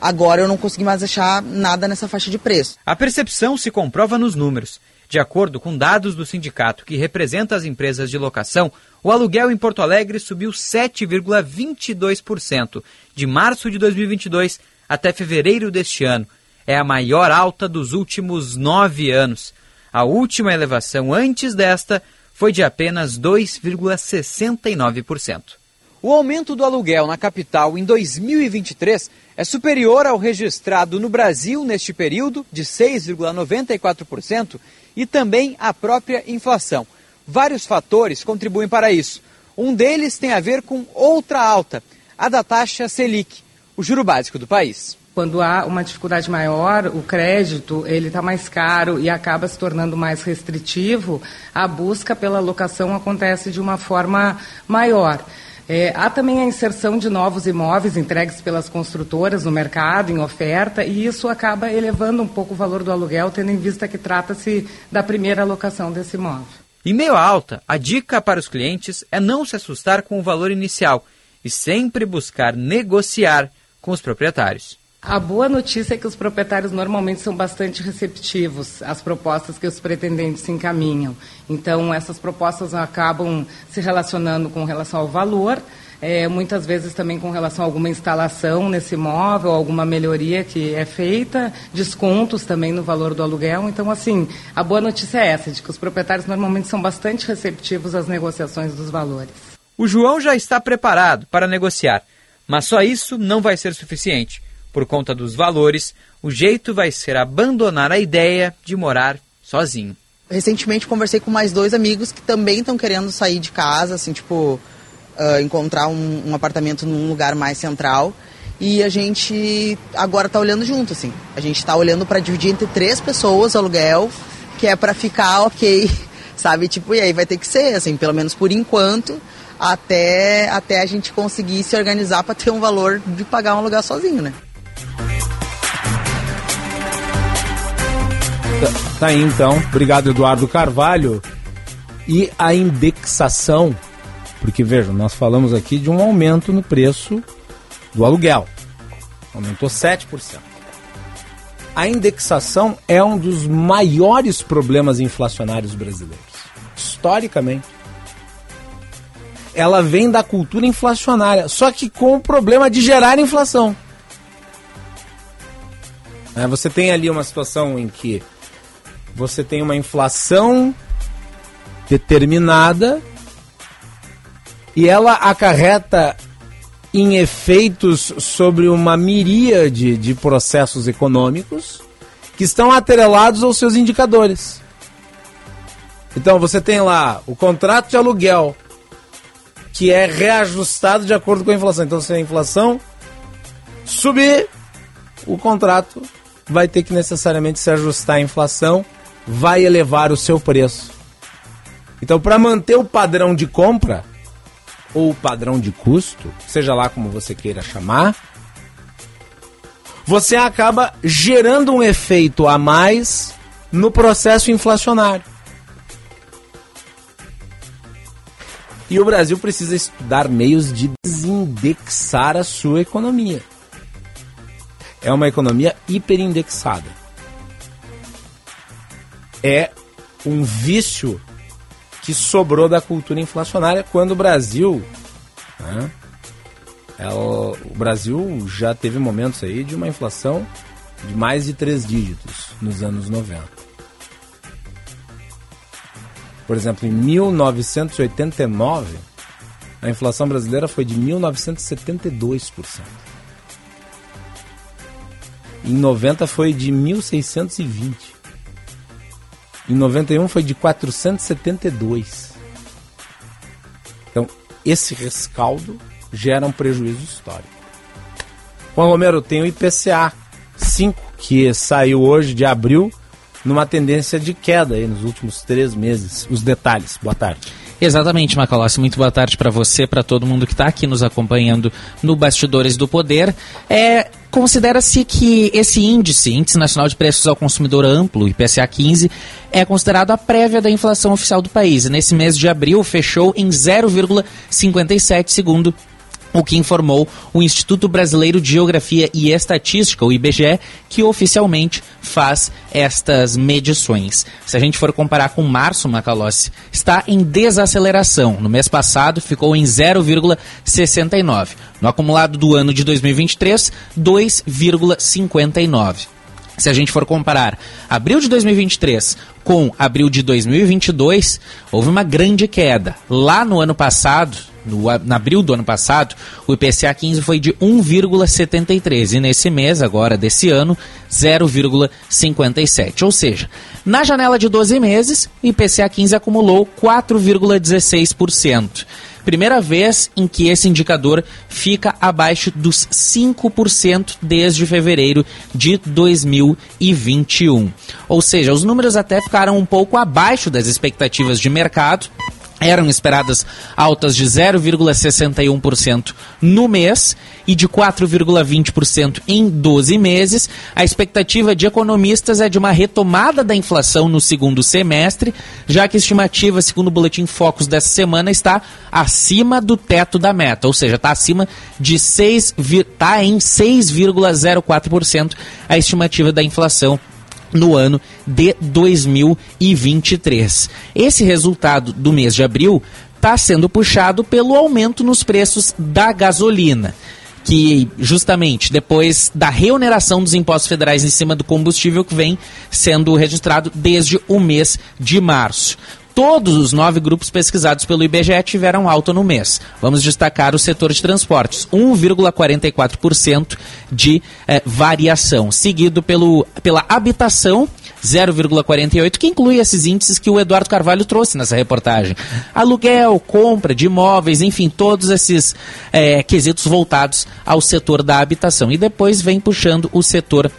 Speaker 14: Agora eu não consegui mais achar nada nessa faixa de preço.
Speaker 11: A percepção se comprova nos números. De acordo com dados do sindicato que representa as empresas de locação, o aluguel em Porto Alegre subiu 7,22% de março de 2022 até fevereiro deste ano. É a maior alta dos últimos nove anos. A última elevação antes desta foi de apenas 2,69%. O aumento do aluguel na capital em 2023 é superior ao registrado no Brasil neste período, de 6,94%, e também à própria inflação. Vários fatores contribuem para isso. Um deles tem a ver com outra alta, a da taxa Selic, o juro básico do país
Speaker 15: quando há uma dificuldade maior, o crédito ele está mais caro e acaba se tornando mais restritivo, a busca pela locação acontece de uma forma maior. É, há também a inserção de novos imóveis entregues pelas construtoras no mercado, em oferta, e isso acaba elevando um pouco o valor do aluguel, tendo em vista que trata-se da primeira alocação desse imóvel.
Speaker 11: Em meio à alta, a dica para os clientes é não se assustar com o valor inicial e sempre buscar negociar com os proprietários.
Speaker 15: A boa notícia é que os proprietários normalmente são bastante receptivos às propostas que os pretendentes encaminham. Então, essas propostas acabam se relacionando com relação ao valor, é, muitas vezes também com relação a alguma instalação nesse imóvel, alguma melhoria que é feita, descontos também no valor do aluguel. Então, assim, a boa notícia é essa, de que os proprietários normalmente são bastante receptivos às negociações dos valores.
Speaker 11: O João já está preparado para negociar, mas só isso não vai ser suficiente por conta dos valores, o jeito vai ser abandonar a ideia de morar sozinho.
Speaker 14: Recentemente conversei com mais dois amigos que também estão querendo sair de casa, assim, tipo, uh, encontrar um, um, apartamento num lugar mais central. E a gente agora está olhando junto, assim. A gente está olhando para dividir entre três pessoas o aluguel, que é para ficar ok, sabe? Tipo, e aí vai ter que ser, assim, pelo menos por enquanto, até, até a gente conseguir se organizar para ter um valor de pagar um aluguel sozinho, né?
Speaker 3: Tá aí então. Obrigado, Eduardo Carvalho. E a indexação, porque vejam, nós falamos aqui de um aumento no preço do aluguel. Aumentou 7%. A indexação é um dos maiores problemas inflacionários brasileiros. Historicamente. Ela vem da cultura inflacionária, só que com o problema de gerar inflação. É, você tem ali uma situação em que você tem uma inflação determinada e ela acarreta em efeitos sobre uma miríade de processos econômicos que estão atrelados aos seus indicadores. Então você tem lá o contrato de aluguel que é reajustado de acordo com a inflação. Então se a inflação subir, o contrato vai ter que necessariamente se ajustar à inflação vai elevar o seu preço. Então, para manter o padrão de compra ou o padrão de custo, seja lá como você queira chamar, você acaba gerando um efeito a mais no processo inflacionário. E o Brasil precisa estudar meios de desindexar a sua economia. É uma economia hiperindexada é um vício que sobrou da cultura inflacionária quando o Brasil. Né, ela, o Brasil já teve momentos aí de uma inflação de mais de três dígitos nos anos 90. Por exemplo, em 1989, a inflação brasileira foi de 1972%. Em 90 foi de 1620. Em 91 foi de 472. Então, esse rescaldo gera um prejuízo histórico. Juan Romero, tem o IPCA 5, que saiu hoje de abril, numa tendência de queda aí nos últimos três meses. Os detalhes. Boa tarde.
Speaker 16: Exatamente, Macalossi. Muito boa tarde para você, para todo mundo que está aqui nos acompanhando no Bastidores do Poder. É, Considera-se que esse índice, Índice Nacional de Preços ao Consumidor Amplo, IPCA 15, é considerado a prévia da inflação oficial do país. Nesse mês de abril fechou em 0,57, segundo o que informou o Instituto Brasileiro de Geografia e Estatística, o IBGE, que oficialmente faz estas medições. Se a gente for comparar com março, Macalossi, está em desaceleração. No mês passado ficou em 0,69. No acumulado do ano de 2023, 2,59. Se a gente for comparar abril de 2023 com abril de 2022, houve uma grande queda. Lá no ano passado, no, abril do ano passado, o IPCA 15 foi de 1,73 e nesse mês, agora desse ano, 0,57. Ou seja, na janela de 12 meses, o IPCA 15 acumulou 4,16% primeira vez em que esse indicador fica abaixo dos 5% desde fevereiro de 2021. Ou seja, os números até ficaram um pouco abaixo das expectativas de mercado eram esperadas altas de 0,61% no mês e de 4,20% em 12 meses. A expectativa de economistas é de uma retomada da inflação no segundo semestre, já que a estimativa, segundo o Boletim Focus dessa semana, está acima do teto da meta, ou seja, está acima de 6, está em 6,04% a estimativa da inflação no ano de 2023. Esse resultado do mês de abril está sendo puxado pelo aumento nos preços da gasolina que justamente depois da reoneração dos impostos federais em cima do combustível que vem sendo registrado desde o mês de março. Todos os nove grupos pesquisados pelo IBGE tiveram alta no mês. Vamos destacar o setor de transportes, 1,44% de eh, variação, seguido pelo, pela habitação, 0,48, que inclui esses índices que o Eduardo Carvalho trouxe nessa reportagem. Aluguel, compra de imóveis, enfim, todos esses eh, quesitos voltados ao setor da habitação. E depois vem puxando o setor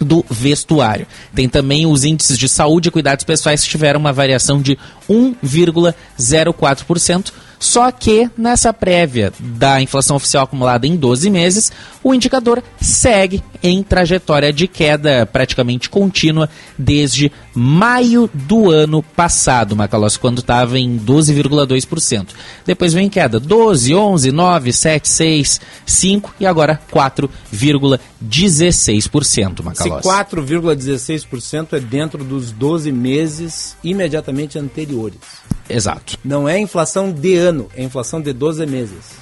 Speaker 16: do vestuário. Tem também os índices de saúde e cuidados pessoais que tiveram uma variação de 1,04%, só que nessa prévia da inflação oficial acumulada em 12 meses, o indicador segue em trajetória de queda praticamente contínua desde maio do ano passado, Macalós, quando estava em 12,2%. Depois vem queda 12, 11, 9, 7, 6, 5 e agora 4,16%, Macalós.
Speaker 3: Esse 4,16% é dentro dos 12 meses imediatamente anteriores.
Speaker 16: Exato.
Speaker 3: Não é inflação de ano, é inflação de 12 meses.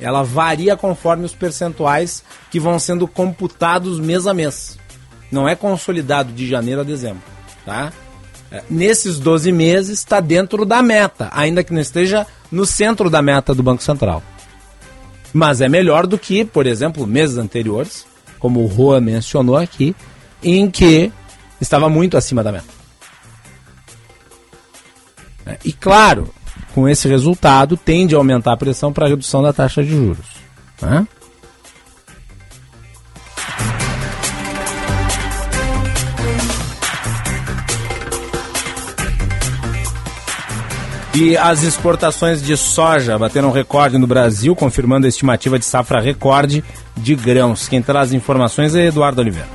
Speaker 3: Ela varia conforme os percentuais que vão sendo computados mês a mês. Não é consolidado de janeiro a dezembro, tá? É, nesses 12 meses está dentro da meta, ainda que não esteja no centro da meta do Banco Central. Mas é melhor do que, por exemplo, meses anteriores, como o Juan mencionou aqui, em que estava muito acima da meta. É, e claro, com esse resultado, tende a aumentar a pressão para a redução da taxa de juros. Né? E as exportações de soja bateram recorde no Brasil, confirmando a estimativa de safra recorde de grãos. Quem traz informações é Eduardo Oliveira.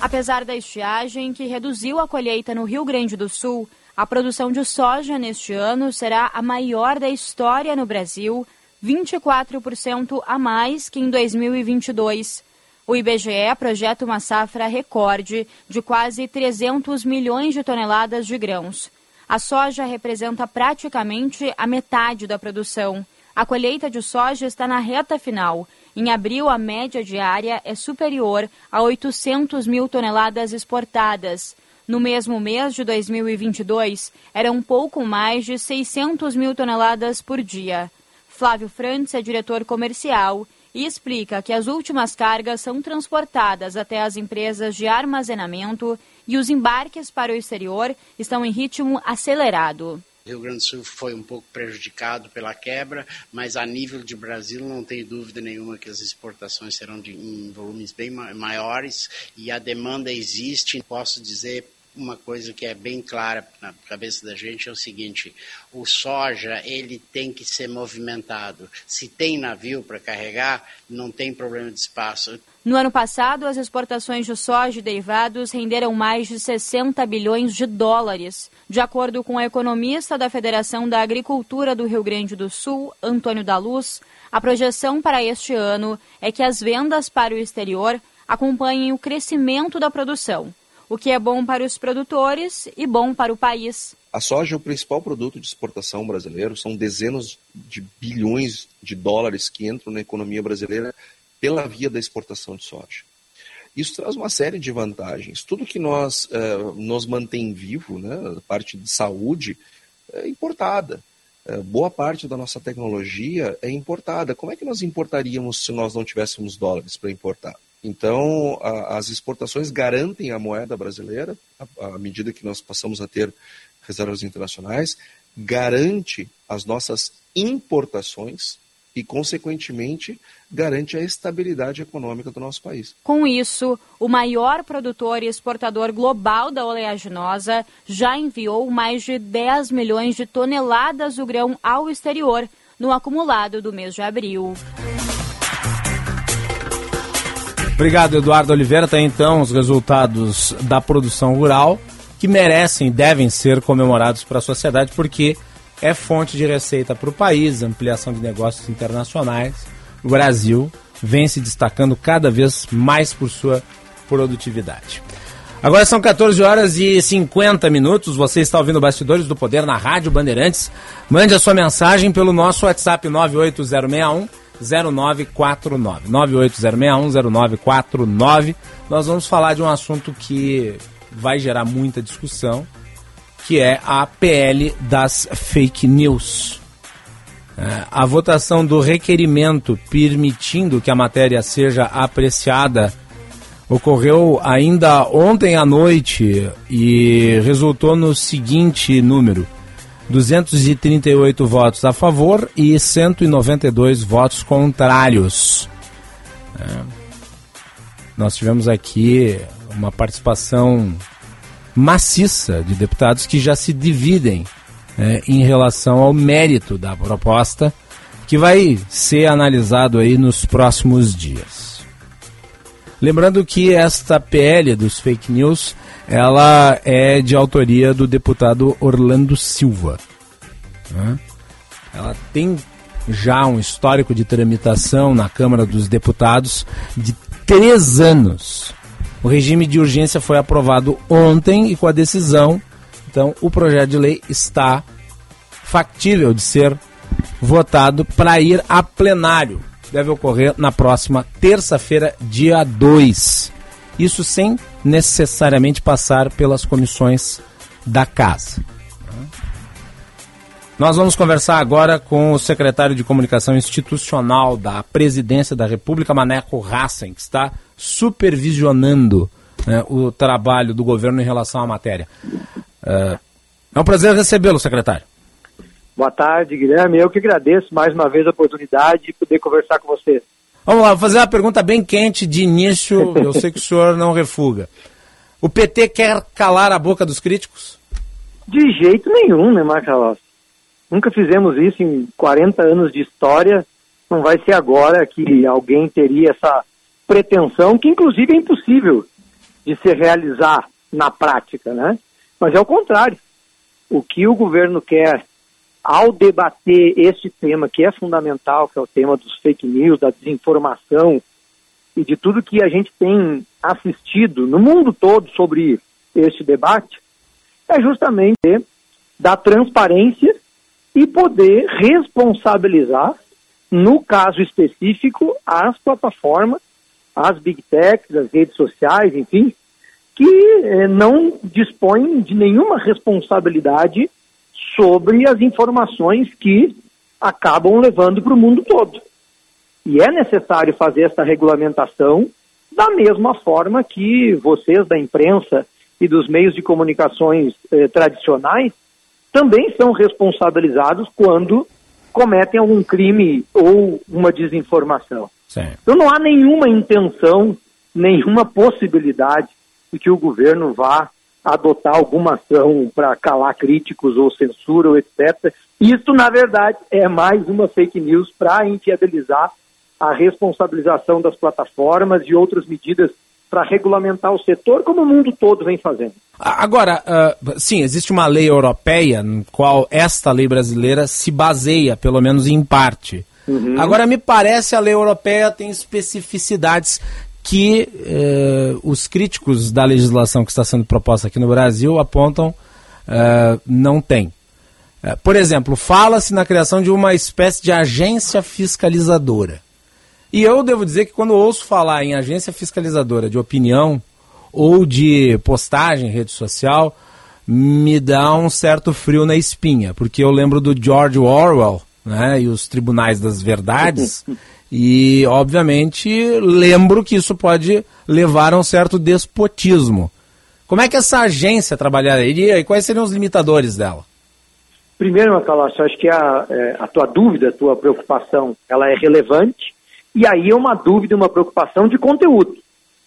Speaker 17: Apesar da estiagem que reduziu a colheita no Rio Grande do Sul, a produção de soja neste ano será a maior da história no Brasil, 24% a mais que em 2022. O IBGE projeta uma safra recorde de quase 300 milhões de toneladas de grãos. A soja representa praticamente a metade da produção. A colheita de soja está na reta final. Em abril, a média diária é superior a 800 mil toneladas exportadas. No mesmo mês de 2022, era um pouco mais de 600 mil toneladas por dia. Flávio Frantz é diretor comercial e explica que as últimas cargas são transportadas até as empresas de armazenamento e os embarques para o exterior estão em ritmo acelerado.
Speaker 18: Rio Grande do Sul foi um pouco prejudicado pela quebra, mas a nível de Brasil não tem dúvida nenhuma que as exportações serão de, em volumes bem maiores e a demanda existe. Posso dizer uma coisa que é bem clara na cabeça da gente é o seguinte: o soja ele tem que ser movimentado. Se tem navio para carregar, não tem problema de espaço.
Speaker 17: No ano passado, as exportações de soja e derivados renderam mais de 60 bilhões de dólares. De acordo com o economista da Federação da Agricultura do Rio Grande do Sul, Antônio da Luz, a projeção para este ano é que as vendas para o exterior acompanhem o crescimento da produção o que é bom para os produtores e bom para o país.
Speaker 19: A soja é o principal produto de exportação brasileiro, são dezenas de bilhões de dólares que entram na economia brasileira pela via da exportação de soja. Isso traz uma série de vantagens. Tudo que nós uh, nos mantém vivo, né, a parte de saúde, é importada. Uh, boa parte da nossa tecnologia é importada. Como é que nós importaríamos se nós não tivéssemos dólares para importar? Então, a, as exportações garantem a moeda brasileira, à medida que nós passamos a ter reservas internacionais, garante as nossas importações e, consequentemente, garante a estabilidade econômica do nosso país.
Speaker 17: Com isso, o maior produtor e exportador global da oleaginosa já enviou mais de 10 milhões de toneladas do grão ao exterior no acumulado do mês de abril.
Speaker 3: Obrigado, Eduardo Oliveira. Tem então os resultados da produção rural que merecem e devem ser comemorados para a sociedade porque é fonte de receita para o país, ampliação de negócios internacionais. O Brasil vem se destacando cada vez mais por sua produtividade. Agora são 14 horas e 50 minutos. Você está ouvindo Bastidores do Poder na Rádio Bandeirantes. Mande a sua mensagem pelo nosso WhatsApp 98061 0949. 980610949. Nós vamos falar de um assunto que vai gerar muita discussão, que é a PL das fake news. É, a votação do requerimento permitindo que a matéria seja apreciada ocorreu ainda ontem à noite e resultou no seguinte número: 238 votos a favor e 192 votos contrários. É. Nós tivemos aqui uma participação maciça de deputados que já se dividem é, em relação ao mérito da proposta, que vai ser analisado aí nos próximos dias. Lembrando que esta PL dos fake news ela é de autoria do deputado Orlando Silva. Ela tem já um histórico de tramitação na Câmara dos Deputados de três anos. O regime de urgência foi aprovado ontem e com a decisão, então o projeto de lei está factível de ser votado para ir a plenário. Deve ocorrer na próxima terça-feira, dia 2. Isso sem necessariamente passar pelas comissões da casa. Nós vamos conversar agora com o secretário de Comunicação Institucional da Presidência da República, Maneco Hassen, que está supervisionando né, o trabalho do governo em relação à matéria. Uh, é um prazer recebê-lo, secretário.
Speaker 20: Boa tarde, Guilherme. Eu que agradeço mais uma vez a oportunidade de poder conversar com você.
Speaker 3: Vamos lá, vou fazer uma pergunta bem quente de início. Eu sei que o senhor não refuga. O PT quer calar a boca dos críticos?
Speaker 20: De jeito nenhum, né, Marcelo? Nunca fizemos isso em 40 anos de história. Não vai ser agora que alguém teria essa pretensão, que inclusive é impossível de se realizar na prática, né? Mas é o contrário. O que o governo quer ao debater este tema que é fundamental, que é o tema dos fake news, da desinformação e de tudo que a gente tem assistido no mundo todo sobre este debate, é justamente da transparência e poder responsabilizar, no caso específico, as plataformas, as big techs, as redes sociais, enfim, que eh, não dispõem de nenhuma responsabilidade sobre as informações que acabam levando para o mundo todo. E é necessário fazer essa regulamentação da mesma forma que vocês da imprensa e dos meios de comunicações eh, tradicionais também são responsabilizados quando cometem algum crime ou uma desinformação. Então não há nenhuma intenção, nenhuma possibilidade de que o governo vá adotar alguma ação para calar críticos ou censura ou etc. Isso, na verdade, é mais uma fake news para inviabilizar a responsabilização das plataformas e outras medidas para regulamentar o setor, como o mundo todo vem fazendo.
Speaker 3: Agora, uh, sim, existe uma lei europeia, no qual esta lei brasileira se baseia, pelo menos em parte. Uhum. Agora, me parece a lei europeia tem especificidades que uh, os críticos da legislação que está sendo proposta aqui no Brasil apontam uh, não tem. por exemplo, fala-se na criação de uma espécie de agência fiscalizadora. E eu devo dizer que quando ouço falar em agência fiscalizadora de opinião ou de postagem em rede social, me dá um certo frio na espinha, porque eu lembro do George Orwell né, e os tribunais das verdades, e obviamente lembro que isso pode levar a um certo despotismo. Como é que essa agência trabalharia e quais seriam os limitadores dela?
Speaker 20: Primeiro, Macalossi, acho que a, é, a tua dúvida, a tua preocupação, ela é relevante e aí é uma dúvida, uma preocupação de conteúdo,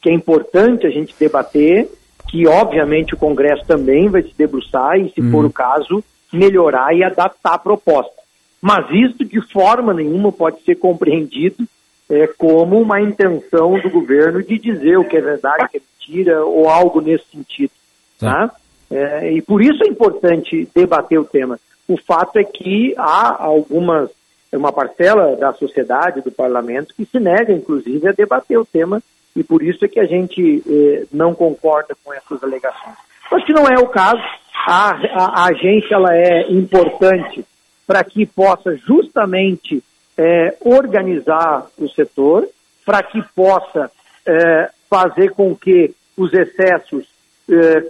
Speaker 20: que é importante a gente debater, que obviamente o Congresso também vai se debruçar e, se uhum. for o caso, melhorar e adaptar a proposta. Mas isso de forma nenhuma pode ser compreendido é, como uma intenção do governo de dizer o que é verdade, o que é mentira, ou algo nesse sentido. Tá? É, e por isso é importante debater o tema. O fato é que há algumas é uma parcela da sociedade, do parlamento, que se nega, inclusive, a debater o tema, e por isso é que a gente eh, não concorda com essas alegações. Acho que não é o caso. A, a, a agência ela é importante para que possa justamente eh, organizar o setor, para que possa eh, fazer com que os excessos, eh,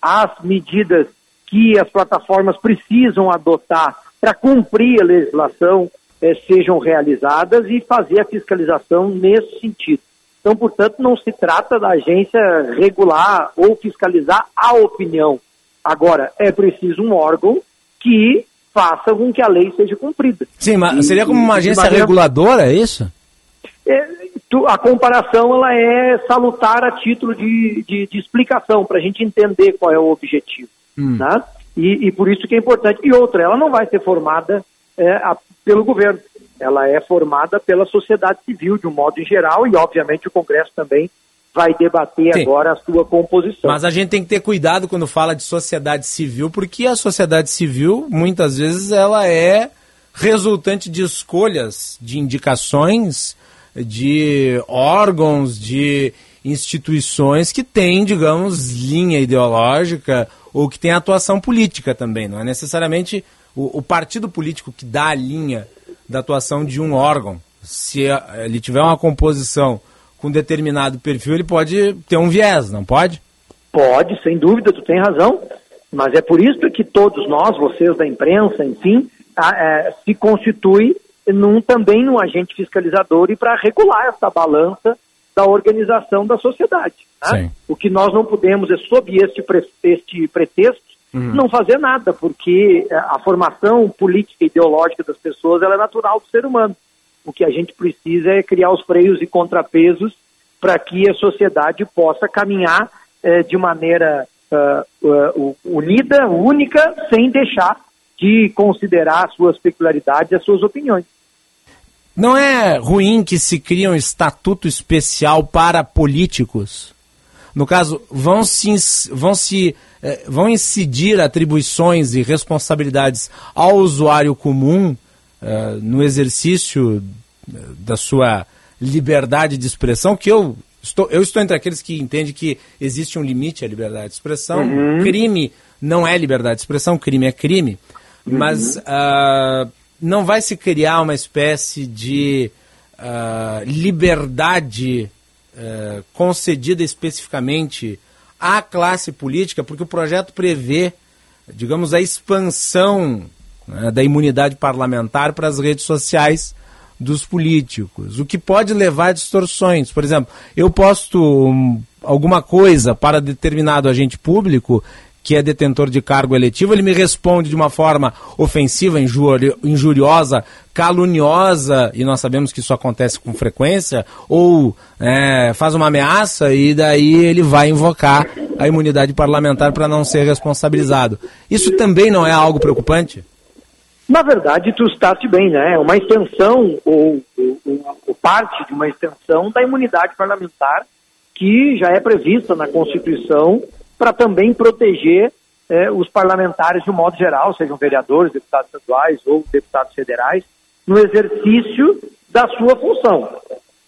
Speaker 20: as medidas que as plataformas precisam adotar para cumprir a legislação, eh, sejam realizadas e fazer a fiscalização nesse sentido. Então, portanto, não se trata da agência regular ou fiscalizar a opinião. Agora, é preciso um órgão que faça com que a lei seja cumprida.
Speaker 3: Sim, mas seria como uma agência maneira... reguladora, é isso?
Speaker 20: É, a comparação ela é salutar a título de, de, de explicação, para a gente entender qual é o objetivo. Hum. Né? E, e, por isso que é importante. E outra, ela não vai ser formada é, a, pelo governo. Ela é formada pela sociedade civil, de um modo em geral, e obviamente o Congresso também vai debater Sim. agora a sua composição.
Speaker 3: Mas a gente tem que ter cuidado quando fala de sociedade civil, porque a sociedade civil, muitas vezes, ela é resultante de escolhas, de indicações, de órgãos, de instituições que têm, digamos, linha ideológica ou que têm atuação política também. Não é necessariamente o, o partido político que dá a linha da atuação de um órgão, se ele tiver uma composição com determinado perfil, ele pode ter um viés, não pode?
Speaker 20: Pode, sem dúvida, tu tem razão. Mas é por isso que todos nós, vocês da imprensa, enfim, a, é, se constitui num, também num agente fiscalizador e para regular essa balança da organização da sociedade. Né? O que nós não podemos é, sob este, pre, este pretexto, uhum. não fazer nada, porque é, a formação política e ideológica das pessoas é natural do ser humano. O que a gente precisa é criar os freios e contrapesos para que a sociedade possa caminhar é, de maneira uh, uh, unida, única, sem deixar de considerar as suas peculiaridades e as suas opiniões.
Speaker 3: Não é ruim que se crie um estatuto especial para políticos? No caso, vão se, vão se eh, vão incidir atribuições e responsabilidades ao usuário comum eh, no exercício eh, da sua liberdade de expressão, que eu estou, eu estou entre aqueles que entendem que existe um limite à liberdade de expressão. Uhum. Crime não é liberdade de expressão, crime é crime. Uhum. Mas uh, não vai se criar uma espécie de uh, liberdade uh, concedida especificamente à classe política, porque o projeto prevê, digamos, a expansão né, da imunidade parlamentar para as redes sociais dos políticos, o que pode levar a distorções. Por exemplo, eu posto hum, alguma coisa para determinado agente público que é detentor de cargo eletivo, ele me responde de uma forma ofensiva, injuri injuriosa, caluniosa, e nós sabemos que isso acontece com frequência, ou é, faz uma ameaça e daí ele vai invocar a imunidade parlamentar para não ser responsabilizado. Isso também não é algo preocupante?
Speaker 20: Na verdade, tu estás bem, né? É uma extensão, ou, ou, ou parte de uma extensão da imunidade parlamentar que já é prevista na Constituição para também proteger eh, os parlamentares de um modo geral, sejam vereadores, deputados estaduais ou deputados federais, no exercício da sua função.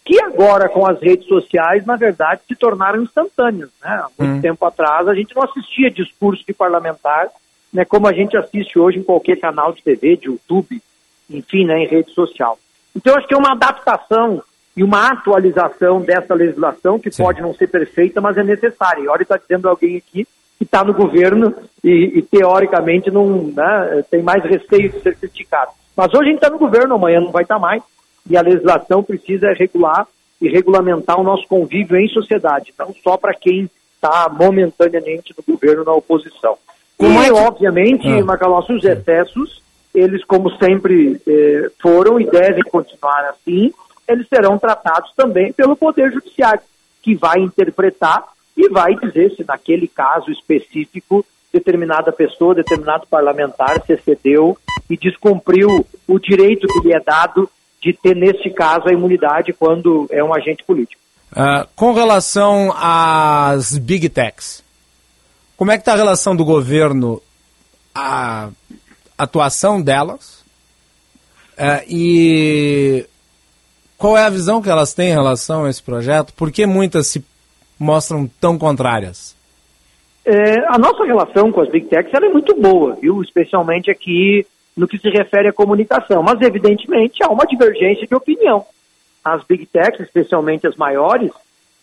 Speaker 20: Que agora, com as redes sociais, na verdade, se tornaram instantâneas. Né? Há muito hum. tempo atrás, a gente não assistia discurso de parlamentar né, como a gente assiste hoje em qualquer canal de TV, de YouTube, enfim, né, em rede social. Então, acho que é uma adaptação e uma atualização dessa legislação, que Sim. pode não ser perfeita, mas é necessária. E olha, está dizendo alguém aqui que está no governo e, e teoricamente, não né, tem mais receio de ser criticado. Mas hoje a gente está no governo, amanhã não vai estar tá mais, e a legislação precisa regular e regulamentar o nosso convívio em sociedade, não só para quem está momentaneamente no governo na oposição. Como e, é que... obviamente, ah. Macalossi, os excessos, eles, como sempre eh, foram e devem continuar assim, eles serão tratados também pelo Poder Judiciário, que vai interpretar e vai dizer se naquele caso específico determinada pessoa, determinado parlamentar se excedeu e descumpriu o direito que lhe é dado de ter, neste caso, a imunidade quando é um agente político.
Speaker 3: Uh, com relação às big techs, como é que está a relação do governo, a atuação delas uh, e qual é a visão que elas têm em relação a esse projeto? Por que muitas se mostram tão contrárias?
Speaker 20: É, a nossa relação com as Big Techs é muito boa, viu? especialmente aqui no que se refere à comunicação. Mas, evidentemente, há uma divergência de opinião. As Big Techs, especialmente as maiores,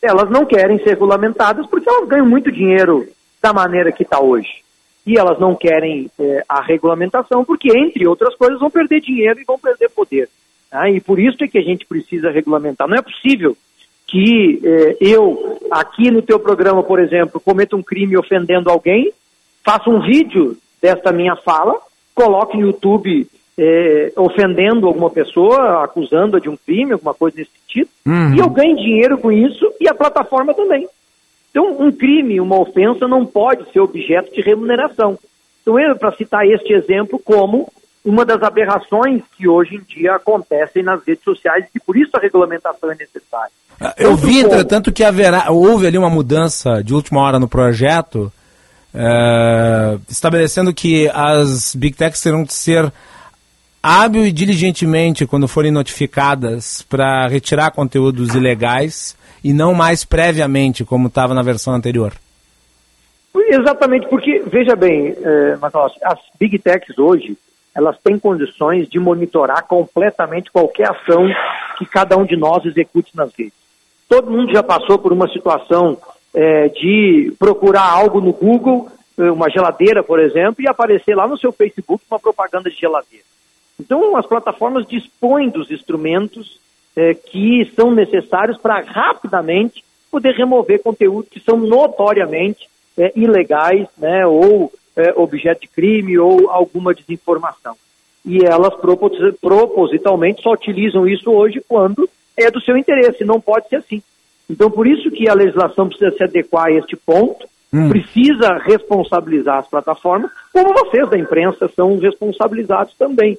Speaker 20: elas não querem ser regulamentadas porque elas ganham muito dinheiro da maneira que está hoje. E elas não querem é, a regulamentação porque, entre outras coisas, vão perder dinheiro e vão perder poder. Tá? E por isso é que a gente precisa regulamentar. Não é possível que eh, eu, aqui no teu programa, por exemplo, cometa um crime ofendendo alguém, faça um vídeo desta minha fala, coloque no YouTube eh, ofendendo alguma pessoa, acusando-a de um crime, alguma coisa nesse sentido, uhum. e eu ganhe dinheiro com isso e a plataforma também. Então, um crime, uma ofensa não pode ser objeto de remuneração. Então, eu, para citar este exemplo como uma das aberrações que hoje em dia acontecem nas redes sociais e por isso a regulamentação é necessária.
Speaker 3: Ah, eu vi, entretanto, que haverá, houve ali uma mudança de última hora no projeto, é, estabelecendo que as Big Techs terão que ser hábil e diligentemente quando forem notificadas para retirar conteúdos ilegais e não mais previamente, como estava na versão anterior.
Speaker 20: Exatamente, porque, veja bem, é, as Big Techs hoje, elas têm condições de monitorar completamente qualquer ação que cada um de nós execute nas redes. Todo mundo já passou por uma situação é, de procurar algo no Google, é, uma geladeira, por exemplo, e aparecer lá no seu Facebook uma propaganda de geladeira. Então, as plataformas dispõem dos instrumentos é, que são necessários para rapidamente poder remover conteúdos que são notoriamente é, ilegais né, ou é, objeto de crime ou alguma desinformação. E elas propositalmente só utilizam isso hoje quando é do seu interesse, não pode ser assim. Então, por isso que a legislação precisa se adequar a este ponto, hum. precisa responsabilizar as plataformas, como vocês da imprensa são responsabilizados também.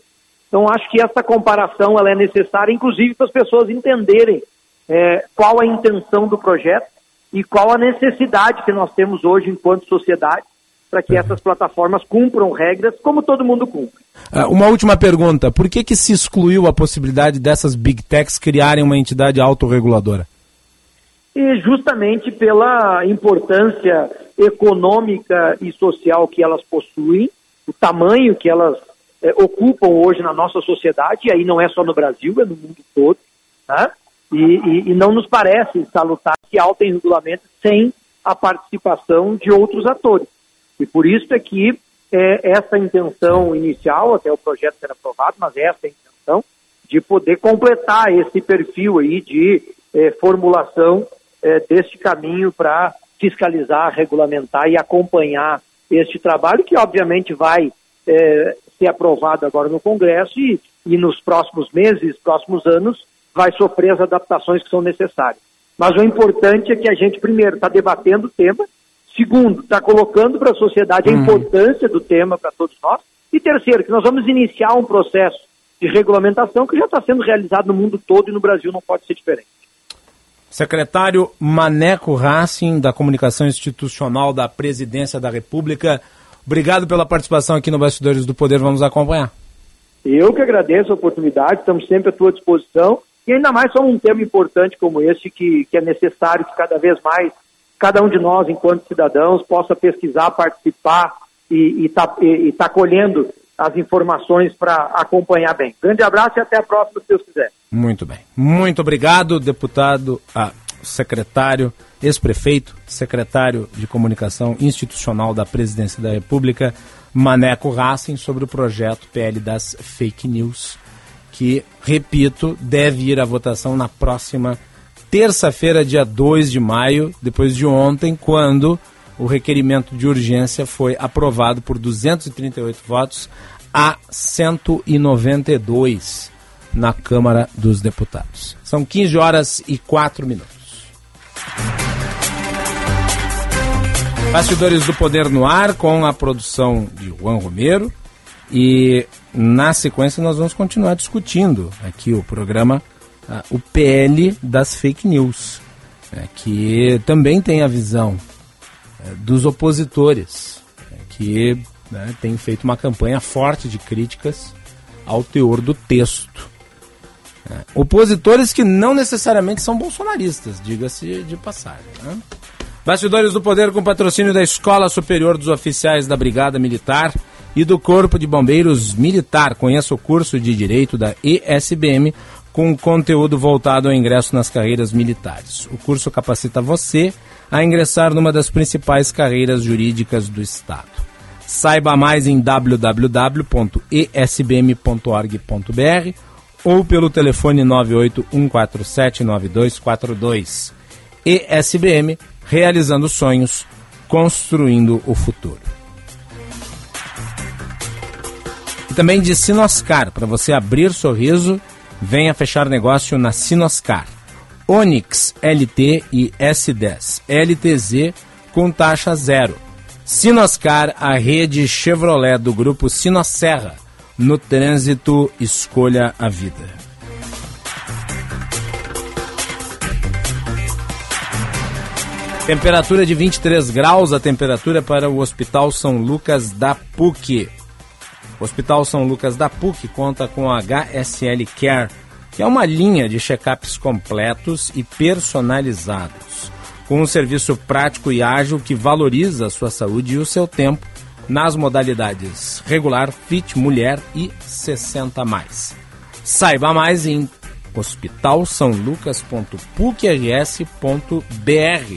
Speaker 20: Então, acho que essa comparação ela é necessária, inclusive para as pessoas entenderem é, qual a intenção do projeto e qual a necessidade que nós temos hoje enquanto sociedade para que essas plataformas cumpram regras como todo mundo cumpre.
Speaker 3: Uh, uma última pergunta: por que, que se excluiu a possibilidade dessas big techs criarem uma entidade autorreguladora?
Speaker 20: E justamente pela importância econômica e social que elas possuem, o tamanho que elas é, ocupam hoje na nossa sociedade, e aí não é só no Brasil, é no mundo todo, né? e, e, e não nos parece salutar que altem regulamento sem a participação de outros atores. E por isso é que é, essa intenção inicial, até o projeto ser aprovado, mas essa é a intenção, de poder completar esse perfil aí de eh, formulação eh, deste caminho para fiscalizar, regulamentar e acompanhar este trabalho, que obviamente vai eh, ser aprovado agora no Congresso e, e nos próximos meses, próximos anos, vai sofrer as adaptações que são necessárias. Mas o importante é que a gente, primeiro, está debatendo o tema, segundo, está colocando para a sociedade a
Speaker 3: Uhum.
Speaker 20: importância do tema para todos nós, e terceiro, que nós vamos iniciar um processo de regulamentação que já está sendo realizado no mundo todo e no Brasil não pode ser diferente.
Speaker 3: Secretário Maneco Racing, da Comunicação Institucional da Presidência da República. Obrigado pela participação aqui no Bastidores do Poder. Vamos acompanhar.
Speaker 20: Eu que agradeço a oportunidade, estamos sempre à tua disposição, e ainda mais sobre um tema importante como este, que, que é necessário que cada vez mais cada um de nós, enquanto cidadãos, possa pesquisar, participar e estar tá, e, e tá colhendo as informações para acompanhar bem. Grande abraço e até a próxima, se Deus quiser.
Speaker 3: Muito bem. Muito obrigado, deputado, ah, secretário, ex-prefeito, secretário de Comunicação Institucional da Presidência da República, Maneco Racing, sobre o projeto PL das Fake News, que, repito, deve ir à votação na próxima terça-feira, dia 2 de maio, depois de ontem, quando o requerimento de urgência foi aprovado por 238 votos a 192 na Câmara dos Deputados. São 15 horas e 4 minutos. Bastidores do Poder no Ar com a produção de Juan Romero. E na sequência nós vamos continuar discutindo aqui o programa, uh, o PL das fake news, né, que também tem a visão uh, dos opositores, uh, que né, tem feito uma campanha forte de críticas ao teor do texto. Né. Opositores que não necessariamente são bolsonaristas, diga-se de passagem. Né? Bastidores do Poder com patrocínio da Escola Superior dos Oficiais da Brigada Militar e do Corpo de Bombeiros Militar. Conheça o curso de Direito da ESBM com conteúdo voltado ao ingresso nas carreiras militares. O curso capacita você a ingressar numa das principais carreiras jurídicas do Estado. Saiba mais em www.esbm.org.br ou pelo telefone 981479242. ESBM, realizando sonhos, construindo o futuro. E também de Sinoscar, para você abrir sorriso, venha fechar negócio na Sinoscar. Onix LT e S10 LTZ com taxa zero. Sinoscar, a rede Chevrolet do grupo Sinosserra. No trânsito, escolha a vida. Temperatura de 23 graus, a temperatura para o Hospital São Lucas da PUC. O Hospital São Lucas da PUC conta com a HSL Care, que é uma linha de check-ups completos e personalizados, com um serviço prático e ágil que valoriza a sua saúde e o seu tempo nas modalidades regular, fit, mulher e 60 mais. Saiba mais em hospitalsaulucas.pucrs.br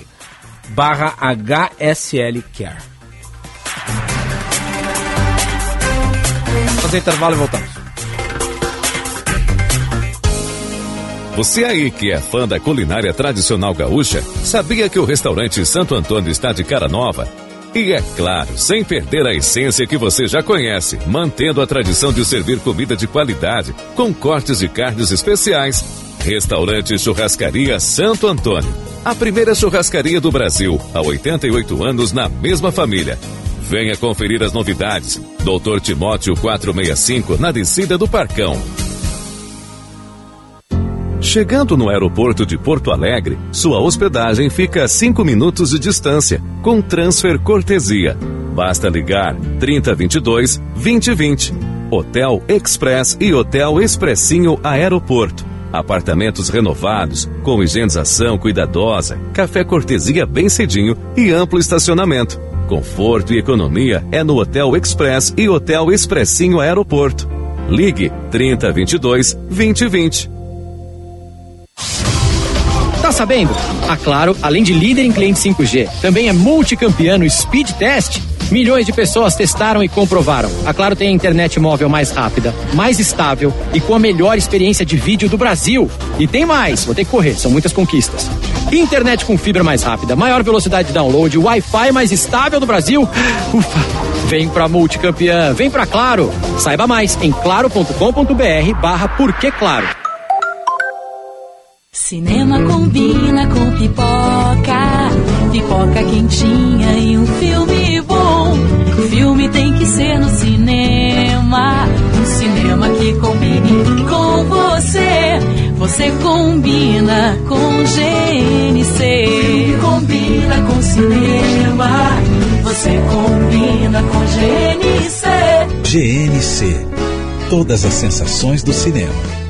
Speaker 3: barra HSL Care. Fazer intervalo e voltamos.
Speaker 10: Você aí que é fã da culinária tradicional gaúcha, sabia que o restaurante Santo Antônio está de cara nova? E é claro, sem perder a essência que você já conhece, mantendo a tradição de servir comida de qualidade, com cortes de carnes especiais. Restaurante Churrascaria Santo Antônio. A primeira churrascaria do Brasil, há 88 anos na mesma família. Venha conferir as novidades. Doutor Timóteo 465, na descida do Parcão. Chegando no aeroporto de Porto Alegre, sua hospedagem fica a 5 minutos de distância, com transfer cortesia. Basta ligar 3022 2020. Hotel Express e Hotel Expressinho Aeroporto. Apartamentos renovados, com higienização cuidadosa, café cortesia bem cedinho e amplo estacionamento. Conforto e economia é no Hotel Express e Hotel Expressinho Aeroporto. Ligue 3022 2020.
Speaker 21: Tá sabendo? A Claro, além de líder em cliente 5G, também é multicampeão no Speed Test Milhões de pessoas testaram e comprovaram. A Claro tem a internet móvel mais rápida, mais estável e com a melhor experiência de vídeo do Brasil. E tem mais, vou ter que correr, são muitas conquistas. Internet com fibra mais rápida, maior velocidade de download, Wi-Fi mais estável do Brasil. Ufa! Vem pra multicampeã, vem pra Claro. Saiba mais em claro.com.br barra Claro.
Speaker 22: Cinema combina com pipoca, pipoca quentinha e um filme bom. O filme tem que ser no cinema, um cinema que combine com você. Você combina com GNC, filme combina com cinema. Você combina com GNC.
Speaker 23: GNC. Todas as sensações do cinema.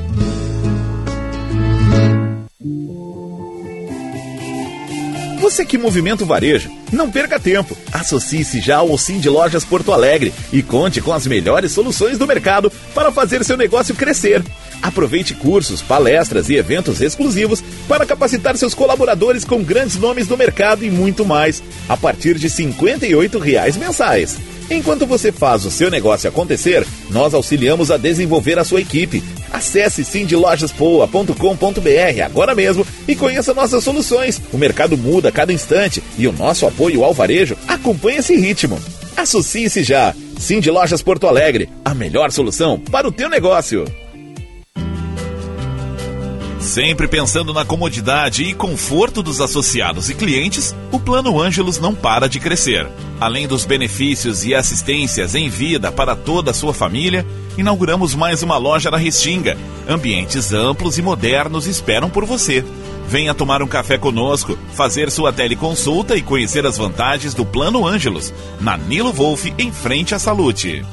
Speaker 8: Você que movimenta o varejo, não perca tempo. Associe-se já ao Sim de Lojas Porto Alegre e conte com as melhores soluções do mercado para fazer seu negócio crescer. Aproveite cursos, palestras e eventos exclusivos para capacitar seus colaboradores com grandes nomes do mercado e muito mais, a partir de 58 reais mensais. Enquanto você faz o seu negócio acontecer, nós auxiliamos a desenvolver a sua equipe. Acesse sindlojaspoa.com.br agora mesmo e conheça nossas soluções. O mercado muda a cada instante e o nosso apoio ao varejo acompanha esse ritmo. Associe-se já. Cindy Lojas Porto Alegre, a melhor solução para o teu negócio. Sempre pensando na comodidade e conforto dos associados e clientes, o Plano Ângelos não para de crescer. Além dos benefícios e assistências em vida para toda a sua família, inauguramos mais uma loja na Restinga. Ambientes amplos e modernos esperam por você. Venha tomar um café conosco, fazer sua teleconsulta e conhecer as vantagens do Plano Ângelos, na Nilo Wolf, em frente à Salute.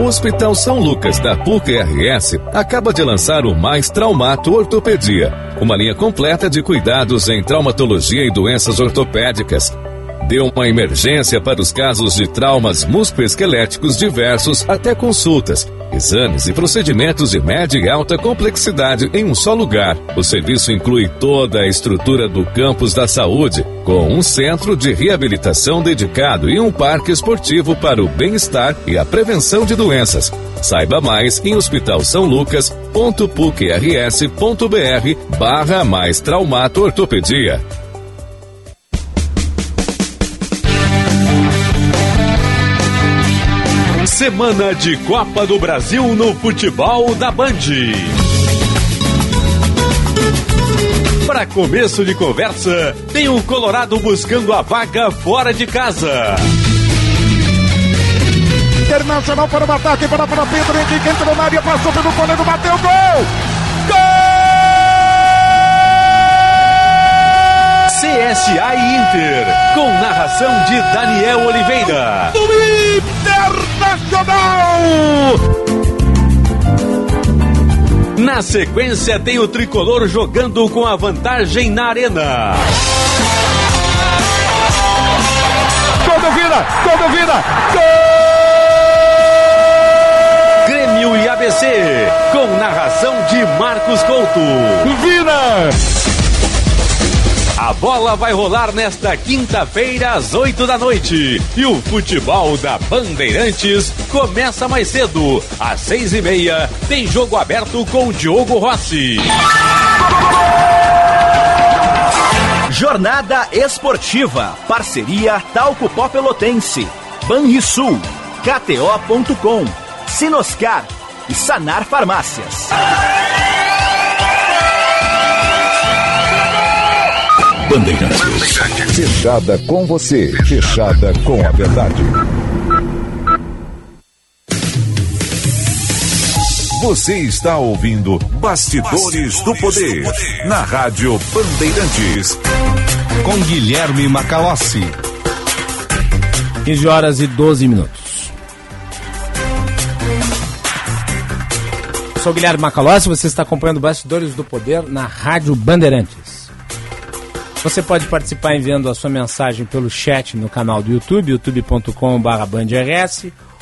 Speaker 10: O Hospital São Lucas da PUC-RS acaba de lançar o Mais Traumato Ortopedia, uma linha completa de cuidados em traumatologia e doenças ortopédicas. Deu uma emergência para os casos de traumas musculoesqueléticos diversos até consultas, exames e procedimentos de média e alta complexidade em um só lugar. O serviço inclui toda a estrutura do campus da saúde, com um centro de reabilitação dedicado e um parque esportivo para o bem-estar e a prevenção de doenças. Saiba mais em hospitalsaolucas.pucrs.br barra mais traumato ortopedia.
Speaker 9: Semana de Copa do Brasil no futebol da Band. Para começo de conversa, tem o Colorado buscando a vaga fora de casa.
Speaker 24: Internacional para o ataque, para para Pedro Henrique, entrou na área, passou pelo goleiro, bateu! Gol!
Speaker 9: CSA e Inter, com narração de Daniel Oliveira.
Speaker 24: Do Internacional!
Speaker 9: Na sequência, tem o tricolor jogando com a vantagem na arena.
Speaker 24: Gol do Vila! Gol do Vila! Gol!
Speaker 9: Grêmio e ABC, com narração de Marcos Couto.
Speaker 24: Vila!
Speaker 9: A bola vai rolar nesta quinta-feira às 8 da noite. E o futebol da Bandeirantes começa mais cedo. Às seis e meia tem jogo aberto com Diogo Rossi.
Speaker 25: Jornada Esportiva. Parceria Talco Pó Pelotense. Banrisul. KTO.com. Sinoscar. E Sanar Farmácias.
Speaker 5: Bandeirantes. Fechada com você. Fechada com a verdade. Você está ouvindo Bastidores, do, Poder, na Rádio Bandeirantes.
Speaker 26: Com Guilherme Macalossi.
Speaker 3: 15 horas e 12 minutos. Eu sou Guilherme Macalossi, você está acompanhando Bastidores do Poder na Rádio Bandeirantes. Você pode participar enviando a sua mensagem pelo chat no canal do YouTube, youtube.com.br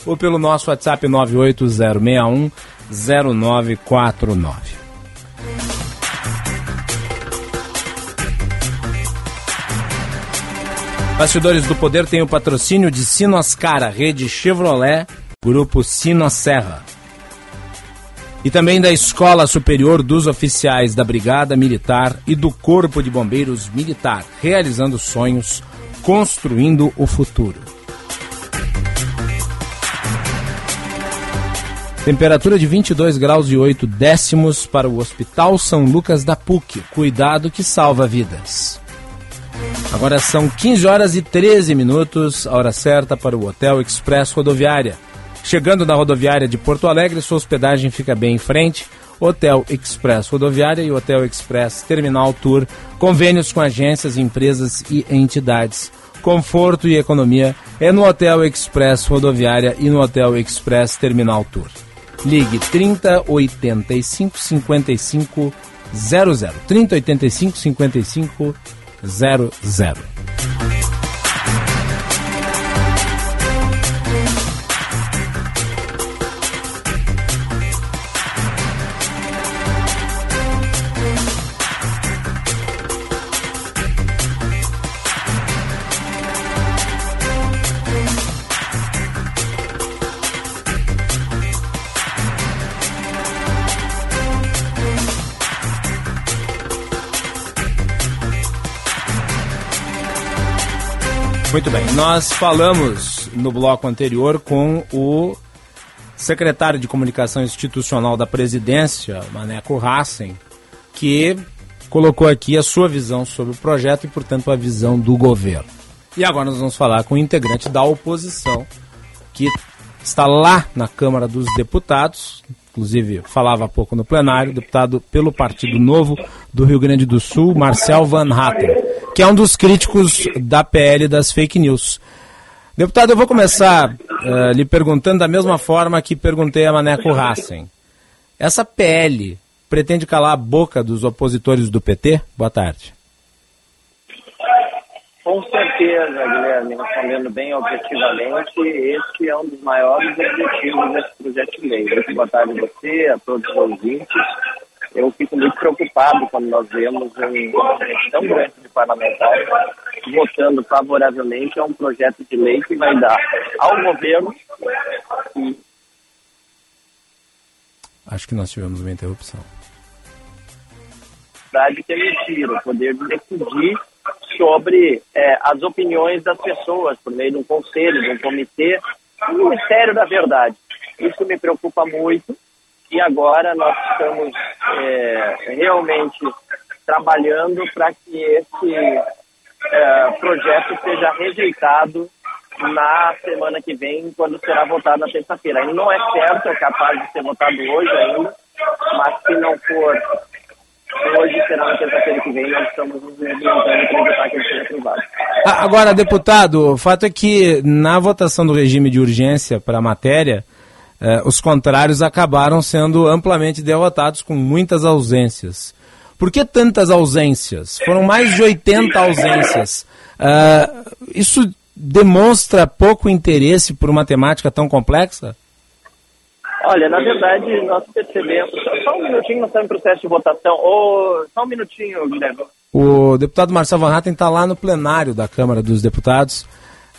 Speaker 3: ou pelo nosso WhatsApp 98061 0949. Bastidores do Poder tem o patrocínio de Sinoscara, Rede Chevrolet, Grupo Sinosserra. E também da Escola Superior dos Oficiais da Brigada Militar e do Corpo de Bombeiros Militar, realizando sonhos, construindo o futuro. Temperatura de 22 graus e 8 décimos para o Hospital São Lucas da PUC. Cuidado que salva vidas. Agora são 15 horas e 13 minutos, hora certa para o Hotel Express Rodoviária. Chegando na rodoviária de Porto Alegre, sua hospedagem fica bem em frente. Hotel Express Rodoviária e Hotel Express Terminal Tour, convênios com agências, empresas e entidades. Conforto e economia é no Hotel Express Rodoviária e no Hotel Express Terminal Tour. Ligue 3085 55 00. 3085 55 00. Muito bem, nós falamos no bloco anterior com o secretário de Comunicação Institucional da Presidência, Maneco Hassen, que colocou aqui a sua visão sobre o projeto e, portanto, a visão do governo. E agora nós vamos falar com o integrante da oposição, que está lá na Câmara dos Deputados, inclusive falava há pouco no plenário, deputado pelo Partido Novo do Rio Grande do Sul, Marcel Van Hatten que é um dos críticos da PL das fake news. Deputado, eu vou começar uh, lhe perguntando da mesma forma que perguntei a Maneco Hassen. Essa PL pretende calar a boca dos opositores do PT? Boa tarde.
Speaker 27: Com certeza, Guilherme, respondendo bem objetivamente, esse é um dos maiores objetivos desse projeto de lei. Boa tarde a você, a todos os ouvintes eu fico muito preocupado quando nós vemos um número tão grande de parlamentares votando favoravelmente a um projeto de lei que vai dar ao governo e
Speaker 3: Acho que nós tivemos uma interrupção.
Speaker 27: De permitir o poder de decidir sobre é, as opiniões das pessoas por meio de um conselho, de um comitê, um Ministério da Verdade. Isso me preocupa muito e agora nós estamos é, realmente trabalhando para que esse é, projeto seja rejeitado na semana que vem, quando será votado na terça-feira. Ele não é certo, é capaz de ser votado hoje ainda, mas se não for hoje, será na terça-feira que vem, nós estamos nos movimentando para evitar que ele seja aprovado.
Speaker 3: Agora, deputado, o fato é que na votação do regime de urgência para a matéria, eh, os contrários acabaram sendo amplamente derrotados com muitas ausências. Por que tantas ausências? Foram mais de 80 ausências. Uh, isso demonstra pouco interesse por uma temática tão complexa?
Speaker 27: Olha, na verdade, nós percebemos. Só um minutinho, nós estamos em processo de votação. Oh, só um minutinho, Guilherme.
Speaker 3: O deputado Marcelo Van Hatten está lá no plenário da Câmara dos Deputados.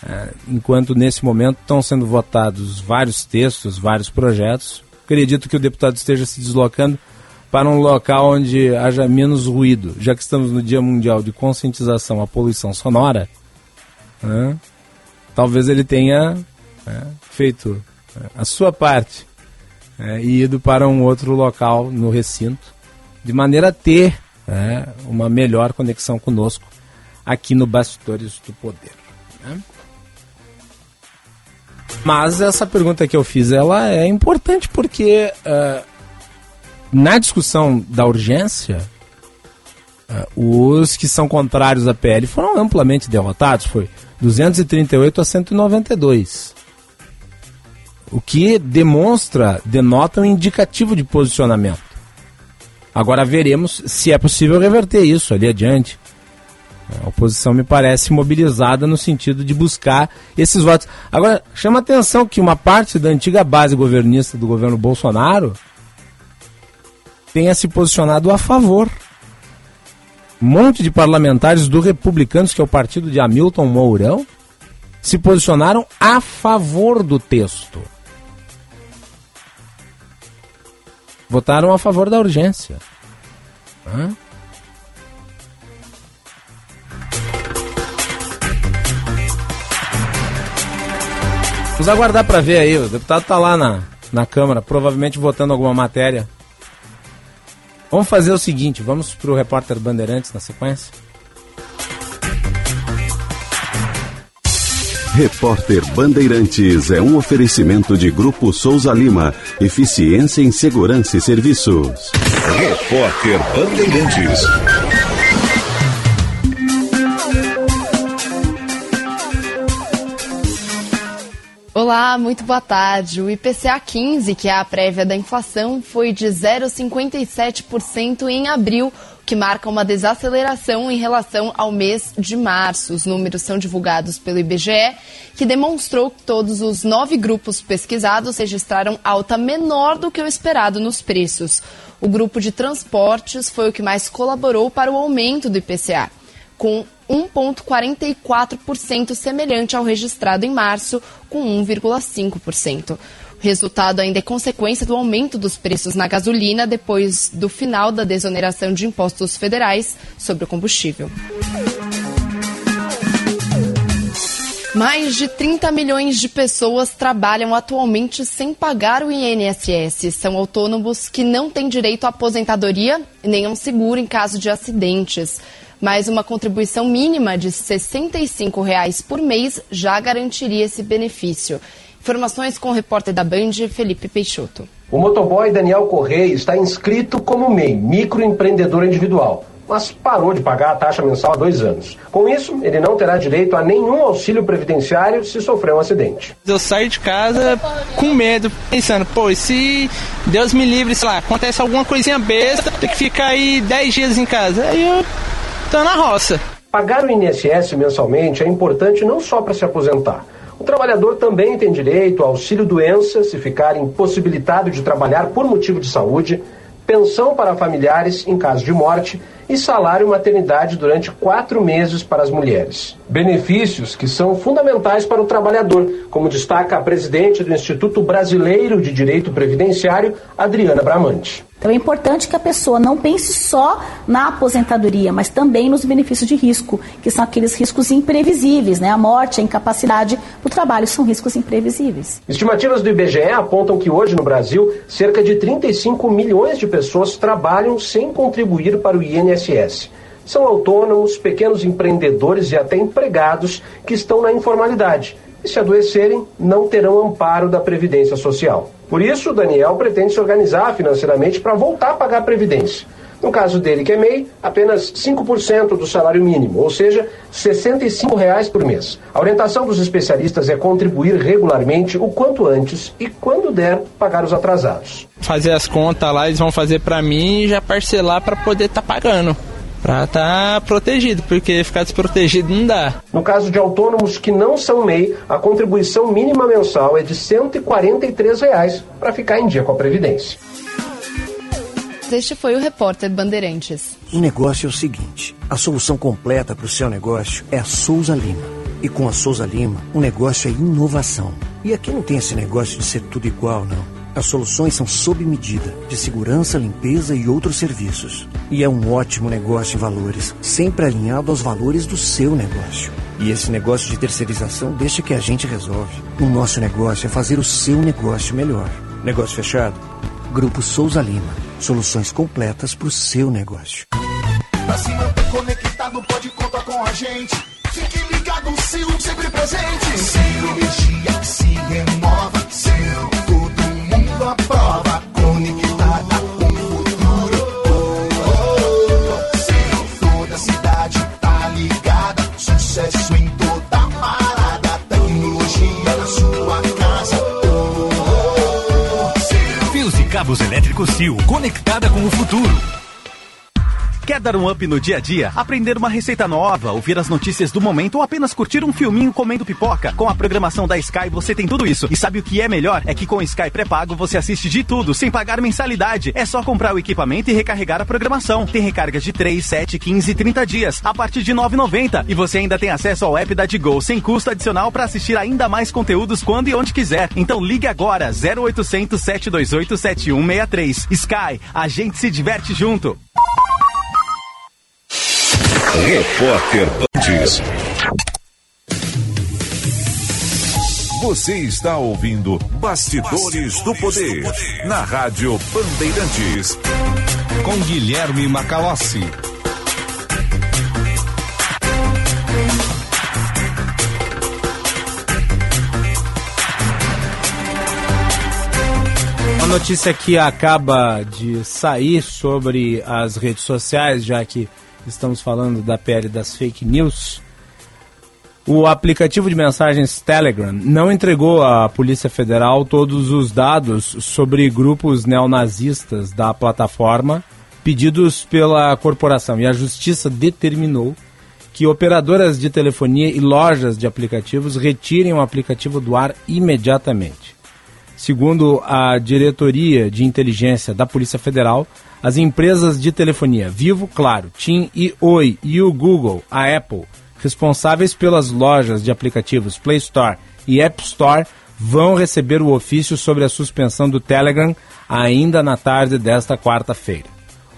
Speaker 3: É, enquanto nesse momento estão sendo votados vários textos, vários projetos. Acredito que o deputado esteja se deslocando para um local onde haja menos ruído, já que estamos no Dia Mundial de Conscientização à Poluição Sonora. Né? Talvez ele tenha né, feito né, a sua parte né, e ido para um outro local no recinto, de maneira a ter uma melhor conexão conosco aqui no Bastidores do Poder. Mas essa pergunta que eu fiz, ela é importante porque uh, na discussão da urgência, uh, os que são contrários à PL foram amplamente derrotados, foi 238 a 192. O que demonstra, denota um indicativo de posicionamento. Agora veremos se é possível reverter isso ali adiante. A oposição me parece mobilizada no sentido de buscar esses votos. Agora, chama atenção que uma parte da antiga base governista do governo Bolsonaro tenha se posicionado a favor um monte de parlamentares do Republicanos, que é o partido de Hamilton Mourão, se posicionaram a favor do texto. Votaram a favor da urgência. Hã? Vamos aguardar para ver aí. O deputado está lá na, na Câmara, provavelmente votando alguma matéria. Vamos fazer o seguinte: vamos para o repórter Bandeirantes na sequência.
Speaker 28: Repórter Bandeirantes é um oferecimento de Grupo Souza Lima. Eficiência em Segurança e Serviços.
Speaker 26: Repórter Bandeirantes.
Speaker 29: Olá, muito boa tarde. O IPCA 15, que é a prévia da inflação, foi de 0,57% em abril, que marca uma desaceleração em relação ao mês de março. Os números são divulgados pelo IBGE, que demonstrou que todos os nove grupos pesquisados registraram alta menor do que o esperado nos preços. O grupo de transportes foi o que mais colaborou para o aumento do IPCA, com 1,44%, semelhante ao registrado em março, com 1,5%. O resultado ainda é consequência do aumento dos preços na gasolina depois do final da desoneração de impostos federais sobre o combustível. Mais de 30 milhões de pessoas trabalham atualmente sem pagar o INSS. São autônomos que não têm direito à aposentadoria nem a um seguro em caso de acidentes mas uma contribuição mínima de 65 reais por mês já garantiria esse benefício. Informações com o repórter da Band, Felipe Peixoto.
Speaker 30: O motoboy Daniel Correia está inscrito como MEI, microempreendedor individual, mas parou de pagar a taxa mensal há dois anos. Com isso, ele não terá direito a nenhum auxílio previdenciário se sofrer um acidente.
Speaker 31: Eu saio de casa com medo, pensando, pô, se Deus me livre, sei lá, acontece alguma coisinha besta, tem que ficar aí 10 dias em casa. Aí eu tá na roça.
Speaker 30: Pagar o INSS mensalmente é importante não só para se aposentar. O trabalhador também tem direito ao auxílio-doença se ficar impossibilitado de trabalhar por motivo de saúde, pensão para familiares em caso de morte e salário maternidade durante quatro meses para as mulheres. Benefícios que são fundamentais para o trabalhador, como destaca a presidente do Instituto Brasileiro de Direito Previdenciário, Adriana Bramante.
Speaker 32: Então é importante que a pessoa não pense só na aposentadoria, mas também nos benefícios de risco, que são aqueles riscos imprevisíveis, né? A morte, a incapacidade do trabalho são riscos imprevisíveis.
Speaker 30: Estimativas do IBGE apontam que hoje no Brasil, cerca de 35 milhões de pessoas trabalham sem contribuir para o INSS. São autônomos, pequenos empreendedores e até empregados que estão na informalidade e, se adoecerem, não terão amparo da Previdência Social. Por isso, Daniel pretende se organizar financeiramente para voltar a pagar a Previdência. No caso dele, que é MEI, apenas 5% do salário mínimo, ou seja, 65 reais por mês. A orientação dos especialistas é contribuir regularmente o quanto antes e, quando der, pagar os atrasados.
Speaker 31: Fazer as contas lá, eles vão fazer para mim e já parcelar para poder estar tá pagando estar tá protegido, porque ficar desprotegido não dá.
Speaker 30: No caso de autônomos que não são MEI, a contribuição mínima mensal é de 143 reais para ficar em dia com a Previdência.
Speaker 29: Este foi o repórter Bandeirantes.
Speaker 33: O negócio é o seguinte: a solução completa para o seu negócio é a Souza Lima. E com a Souza Lima, o negócio é inovação. E aqui não tem esse negócio de ser tudo igual, não. As soluções são sob medida, de segurança, limpeza e outros serviços. E é um ótimo negócio em valores, sempre alinhado aos valores do seu negócio. E esse negócio de terceirização deixa que a gente resolve. O nosso negócio é fazer o seu negócio melhor. Negócio fechado? Grupo Souza Lima. Soluções completas para o seu negócio.
Speaker 34: Pra se manter conectado, pode contar com a gente. Fique ligado, sempre presente. Sem energia que se renova. Sil, mundo aprova. Conectada com o futuro. Oh, oh. Sil, toda cidade tá ligada. Sucesso em toda parada. Tecnologia na sua casa. Oh.
Speaker 35: Fios e cabos elétricos Sil, conectada com o futuro.
Speaker 36: Quer dar um up no dia a dia? Aprender uma receita nova, ouvir as notícias do momento ou apenas curtir um filminho comendo pipoca? Com a programação da Sky você tem tudo isso. E sabe o que é melhor? É que com Sky pré-pago você assiste de tudo, sem pagar mensalidade. É só comprar o equipamento e recarregar a programação. Tem recargas de 3, 7, 15 e 30 dias, a partir de R$ 9,90. E você ainda tem acesso ao app da Digo, sem custo adicional para assistir ainda mais conteúdos quando e onde quiser. Então ligue agora, 0800 728 7163. Sky, a gente se diverte junto.
Speaker 26: Repórter Bandes. Você está ouvindo Bastidores do Poder na Rádio Bandeirantes. Com Guilherme Macalossi.
Speaker 3: Uma notícia que acaba de sair sobre as redes sociais, já que estamos falando da pele das fake news. O aplicativo de mensagens Telegram não entregou à Polícia Federal todos os dados sobre grupos neonazistas da plataforma pedidos pela corporação e a justiça determinou que operadoras de telefonia e lojas de aplicativos retirem o aplicativo do ar imediatamente. Segundo a Diretoria de Inteligência da Polícia Federal, as empresas de telefonia Vivo, Claro, TIM e Oi e o Google, a Apple, responsáveis pelas lojas de aplicativos Play Store e App Store, vão receber o ofício sobre a suspensão do Telegram ainda na tarde desta quarta-feira.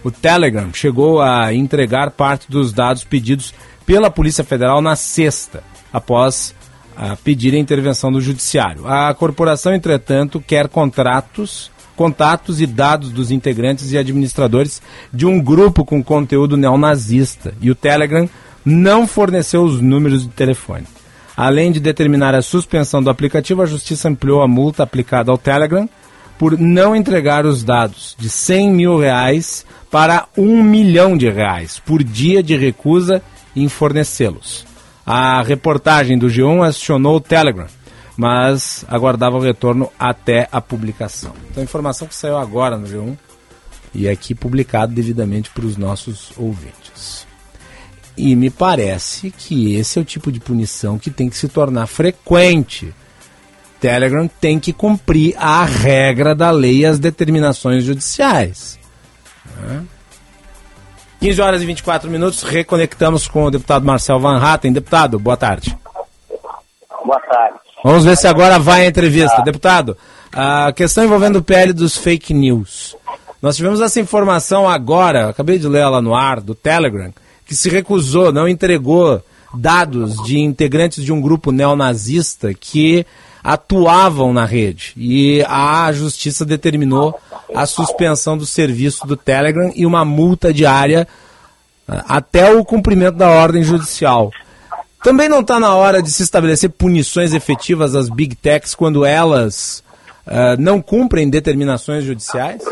Speaker 3: O Telegram chegou a entregar parte dos dados pedidos pela Polícia Federal na sexta, após a pedir a intervenção do Judiciário. A corporação, entretanto, quer contratos, contatos e dados dos integrantes e administradores de um grupo com conteúdo neonazista. E o Telegram não forneceu os números de telefone. Além de determinar a suspensão do aplicativo, a Justiça ampliou a multa aplicada ao Telegram por não entregar os dados de 100 mil reais para um milhão de reais por dia de recusa em fornecê-los. A reportagem do G1 acionou o Telegram, mas aguardava o retorno até a publicação. Então, informação que saiu agora no G1 e aqui publicado devidamente para os nossos ouvintes. E me parece que esse é o tipo de punição que tem que se tornar frequente. Telegram tem que cumprir a regra da lei e as determinações judiciais. Né? 15 horas e 24 minutos, reconectamos com o deputado Marcel Van Hatten. Deputado, boa tarde.
Speaker 27: Boa tarde.
Speaker 3: Vamos ver se agora vai a entrevista. Deputado, a questão envolvendo o PL dos fake news. Nós tivemos essa informação agora, acabei de ler ela no ar, do Telegram, que se recusou, não entregou dados de integrantes de um grupo neonazista que atuavam na rede. E a justiça determinou a suspensão do serviço do Telegram e uma multa diária até o cumprimento da ordem judicial. Também não está na hora de se estabelecer punições efetivas às big techs quando elas uh, não cumprem determinações judiciais?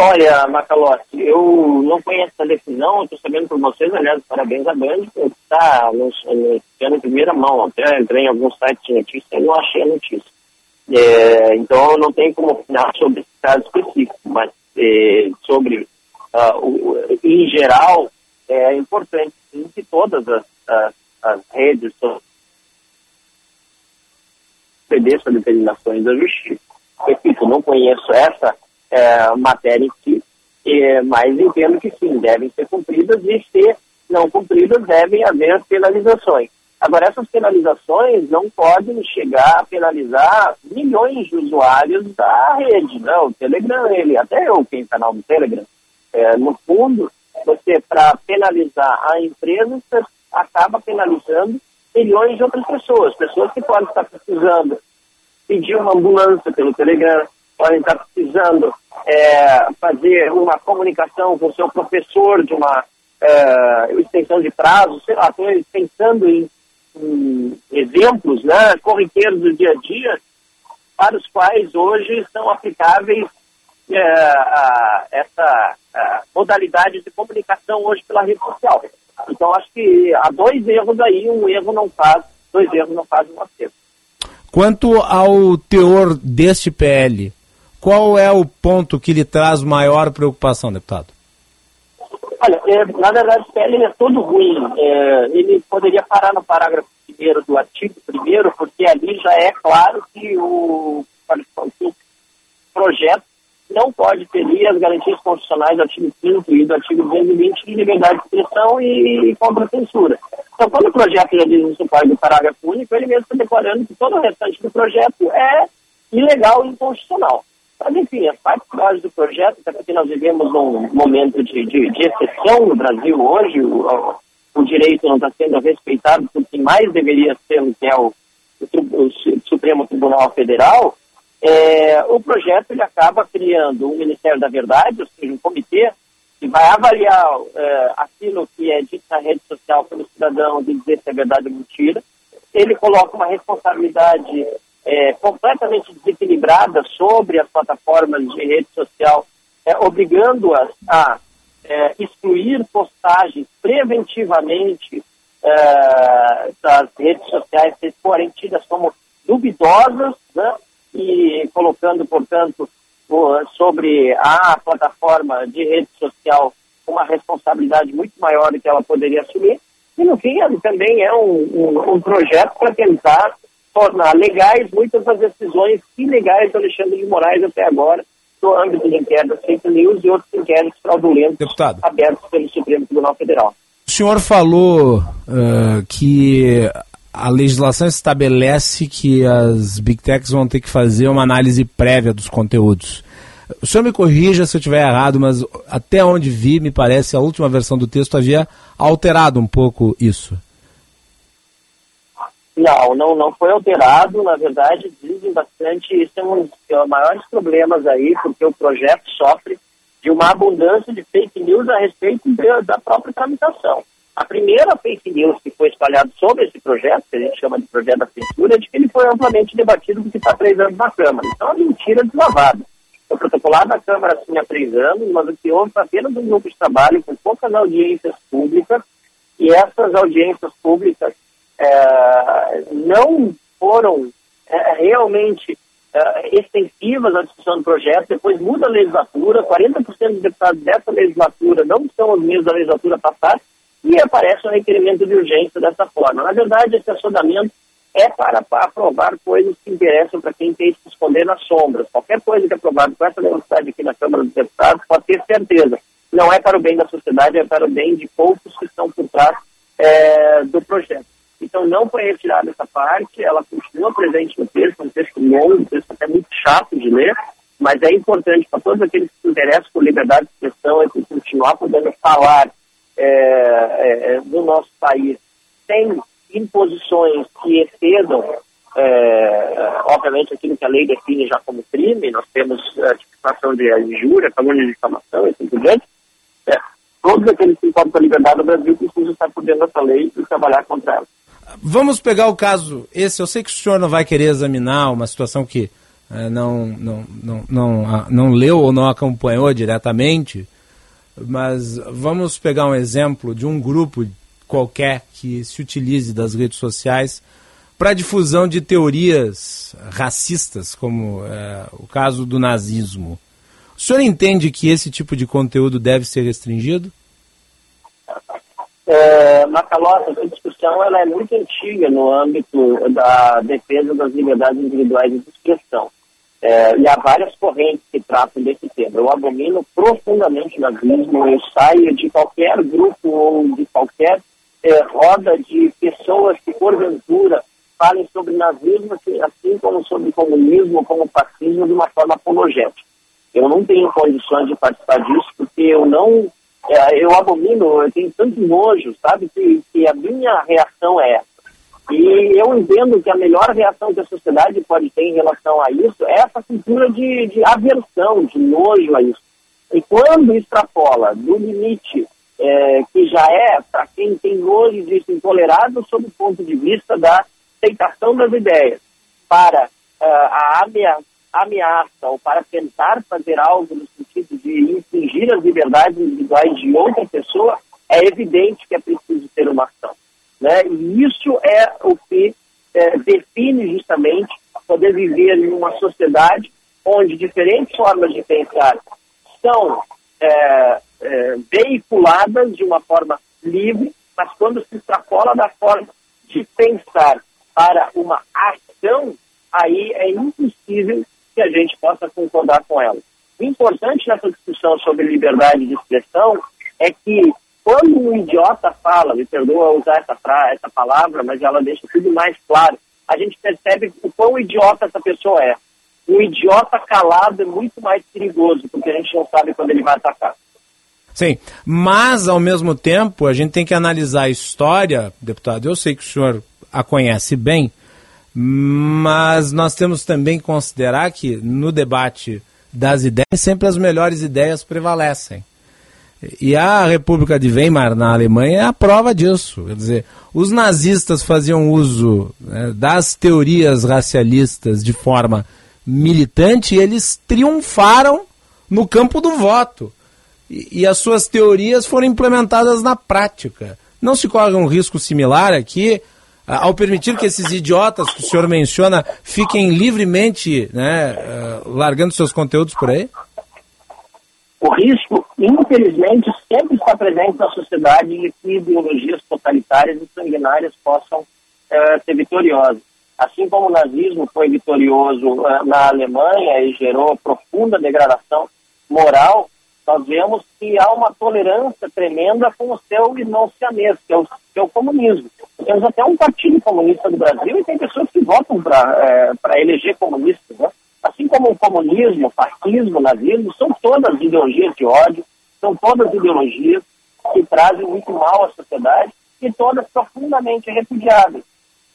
Speaker 27: Olha, Macalossi, eu não conheço essa decisão, estou sabendo por vocês, aliás, parabéns a Band, por estar anunciando em primeira mão. Até entrei em alguns sites de notícia e não achei a notícia. É, então, eu não tenho como opinar sobre esse caso específico, mas é, sobre, uh, o, em geral, é importante sim, que todas as, as, as redes obedeçam determinações da justiça. Repito, não conheço essa é, matéria em si, é, mas entendo que sim, devem ser cumpridas e se não cumpridas devem haver penalizações. Agora, essas penalizações não podem chegar a penalizar milhões de usuários da rede, não. Né? O Telegram, ele, até eu tenho canal no Telegram, é, no fundo, você, para penalizar a empresa, você acaba penalizando milhões de outras pessoas, pessoas que podem estar precisando pedir uma ambulância pelo Telegram, podem estar precisando é, fazer uma comunicação com o seu professor de uma é, extensão de prazo, sei lá, estou pensando em, em, exemplos né, corriqueiros do dia a dia para os quais hoje são aplicáveis a, essa a modalidade de comunicação hoje pela rede social. Então acho que há dois erros aí, um erro não faz, dois erros não fazem um acerto.
Speaker 3: Quanto ao teor deste PL, qual é o ponto que lhe traz maior preocupação, deputado?
Speaker 27: Olha, é, na verdade, o PL é todo ruim. É, ele poderia parar no parágrafo primeiro do artigo primeiro, porque ali já é claro que o, o projeto não pode ferir as garantias constitucionais do artigo 5 e do artigo 220 de liberdade de expressão e, e contra censura. Então, quando o projeto já diz isso do parágrafo único, ele mesmo está declarando que todo o restante do projeto é ilegal e inconstitucional. Mas, enfim, as particularidades do projeto, até porque nós vivemos um momento de, de, de exceção no Brasil hoje, o, o direito não está sendo respeitado por quem mais deveria ser, que é o, o, o Supremo Tribunal Federal, é, o projeto ele acaba criando um Ministério da Verdade, ou seja, um comitê que vai avaliar é, aquilo que é dito na rede social pelo cidadão de dizer se é verdade ou mentira. Ele coloca uma responsabilidade é, completamente desequilibrada sobre as plataformas de rede social, é, obrigando-as a é, excluir postagens preventivamente é, das redes sociais se forem tidas como duvidosas, né, e colocando, portanto, sobre a plataforma de rede social uma responsabilidade muito maior do que ela poderia assumir. E, no fim, ele também é um, um, um projeto para tentar tornar legais muitas das decisões ilegais do Alexandre de Moraes até agora, no âmbito de inquéritos fake news e outros inquéritos fraudulentos
Speaker 3: Deputado.
Speaker 27: abertos pelo Supremo Tribunal Federal.
Speaker 3: O senhor falou uh, que a legislação estabelece que as big techs vão ter que fazer uma análise prévia dos conteúdos. O senhor me corrija se eu estiver errado, mas até onde vi, me parece, a última versão do texto havia alterado um pouco isso.
Speaker 27: Não, não, não foi alterado. Na verdade, dizem bastante. Isso é um dos maiores problemas aí, porque o projeto sofre de uma abundância de fake news a respeito da própria tramitação. A primeira fake news que foi espalhada sobre esse projeto, que a gente chama de projeto da censura, é de que ele foi amplamente debatido porque está três anos na Câmara. Então, é mentira deslavada. Foi protocolado na Câmara assim há três anos, mas o que houve apenas um grupo de trabalho com poucas audiências públicas, e essas audiências públicas é, não foram é, realmente é, extensivas à discussão do projeto, depois muda a legislatura, 40% dos deputados dessa legislatura não são os mesmos da legislatura passada, e aparece um requerimento de urgência dessa forma. Na verdade, esse assodamento é para, para aprovar coisas que interessam para quem tem que esconder nas sombras. Qualquer coisa que é aprovada com essa velocidade aqui na Câmara dos Deputados, pode ter certeza, não é para o bem da sociedade, é para o bem de poucos que estão por trás é, do projeto. Então, não foi retirada essa parte, ela continua presente no texto, um texto longo, um texto até muito chato de ler, mas é importante para todos aqueles que se interessam por liberdade de expressão, é continuar podendo falar é, é, é, no nosso país sem imposições que excedam, é, obviamente, aquilo que a lei define já como crime, nós temos a tipificação de injúria, calúnia de difamação e por diante, é, todos aqueles que importam a liberdade do Brasil precisam estar por dentro dessa lei e trabalhar contra ela.
Speaker 3: Vamos pegar o caso, esse, eu sei que o senhor não vai querer examinar uma situação que é, não, não, não, não, não leu ou não acompanhou diretamente, mas vamos pegar um exemplo de um grupo qualquer que se utilize das redes sociais para difusão de teorias racistas, como é, o caso do nazismo. O senhor entende que esse tipo de conteúdo deve ser restringido?
Speaker 27: É, Macalota, essa discussão ela é muito antiga no âmbito da defesa das liberdades individuais de expressão. É, e há várias correntes que tratam desse tema. Eu abomino profundamente o nazismo, eu saio de qualquer grupo ou de qualquer é, roda de pessoas que, porventura, falem sobre nazismo, assim, como sobre comunismo, como fascismo, de uma forma apologética. Eu não tenho condições de participar disso, porque eu não. É, eu abomino, eu tenho tanto nojo, sabe, que, que a minha reação é essa. E eu entendo que a melhor reação que a sociedade pode ter em relação a isso é essa cultura de, de aversão, de nojo a isso. E quando extrapola do limite é, que já é, para quem tem nojo disso, intolerável sob o ponto de vista da aceitação das ideias, para uh, a ameaça, ameaça ou para tentar fazer algo no sentido de infringir as liberdades individuais de outra pessoa, é evidente que é preciso ter uma ação. Né? E isso é o que é, define justamente poder viver em uma sociedade onde diferentes formas de pensar são é, é, veiculadas de uma forma livre, mas quando se extrapola da forma de pensar para uma ação, aí é impossível que a gente possa concordar com ela. O importante nessa discussão sobre liberdade de expressão é que quando um idiota fala, me perdoa usar essa, fra essa palavra, mas ela deixa tudo mais claro, a gente percebe o quão idiota essa pessoa é. Um idiota calado é muito mais perigoso, porque a gente não sabe quando ele vai atacar.
Speaker 3: Sim, mas ao mesmo tempo a gente tem que analisar a história, deputado. Eu sei que o senhor a conhece bem, mas nós temos também que considerar que no debate das ideias sempre as melhores ideias prevalecem. E a República de Weimar na Alemanha é a prova disso. Quer dizer, os nazistas faziam uso né, das teorias racialistas de forma militante e eles triunfaram no campo do voto e, as suas teorias foram implementadas na prática. Não se corre um risco similar aqui ao permitir que esses idiotas que o senhor menciona fiquem livremente né, uh, largando seus conteúdos por aí?
Speaker 27: O risco, infelizmente, sempre está presente na sociedade de que ideologias totalitárias e sanguinárias possam uh, ser vitoriosas. Assim como o nazismo foi vitorioso uh, na Alemanha e gerou profunda degradação moral, nós vemos que há uma tolerância tremenda com o seu irmão siamês, que é o, que é o comunismo. Temos até um partido comunista do Brasil e tem pessoas que votam para é, eleger comunistas. Né? Assim como o comunismo, o fascismo, o nazismo, são todas ideologias de ódio, são todas ideologias que trazem muito mal à sociedade e todas profundamente repudiáveis.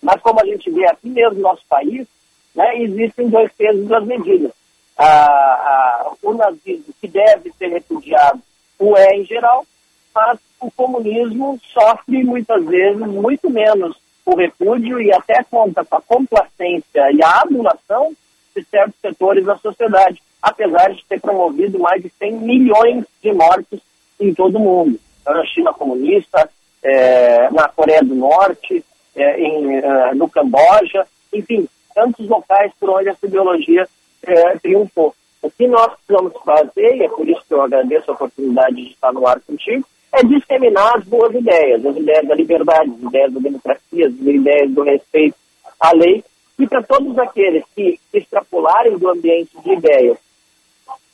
Speaker 27: Mas como a gente vê aqui mesmo no nosso país, né, existem dois pesos e duas medidas a, a, o nazismo, que deve ser repudiado, o é em geral, mas o comunismo sofre muitas vezes muito menos o repúdio e até conta com a complacência e a adulação de certos setores da sociedade, apesar de ter promovido mais de 100 milhões de mortes em todo o mundo. Na China comunista, é, na Coreia do Norte, é, em, é, no Camboja, enfim, tantos locais por onde essa ideologia é, triunfou. O que nós precisamos fazer, e é por isso que eu agradeço a oportunidade de estar no ar contigo, é disseminar as boas ideias, as ideias da liberdade, as ideias da democracia, as ideias do respeito à lei, e para todos aqueles que extrapolarem do ambiente de ideias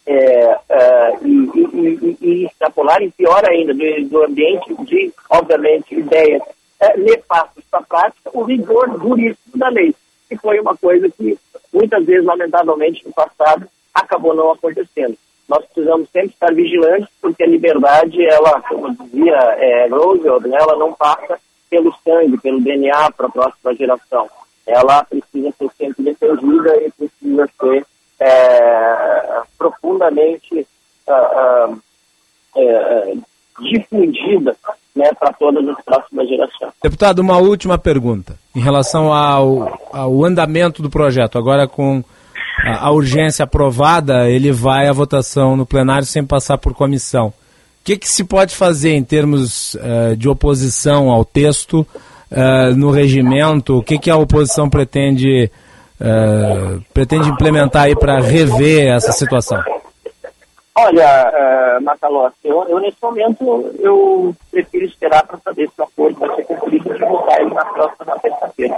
Speaker 27: é, é, e, e, e, e, extrapolarem pior ainda do, do, ambiente de, obviamente, ideias é, nefastas para a prática, o rigor duríssimo da lei, que foi uma coisa que muitas vezes, lamentavelmente, no passado, acabou não acontecendo. Nós precisamos sempre estar vigilantes, porque a liberdade, ela, como dizia é, Roosevelt, né, ela não passa pelo sangue, pelo DNA para a próxima geração. Ela precisa ser sempre defendida e precisa ser é, profundamente uh, uh, é, difundida né, para todas as próximas gerações.
Speaker 3: Deputado, uma última pergunta em relação ao, ao andamento do projeto. Agora, com a, a, urgência aprovada, ele vai à votação no plenário sem passar por comissão. O que, que se pode fazer em termos uh, de oposição ao texto uh, no regimento? O que, que a oposição pretende, uh, pretende implementar aí para rever essa situação?
Speaker 27: Olha, uh, Macalossi, eu, eu, nesse momento eu prefiro esperar para saber se o acordo vai ser cumprido e votar ele na próxima terça-feira.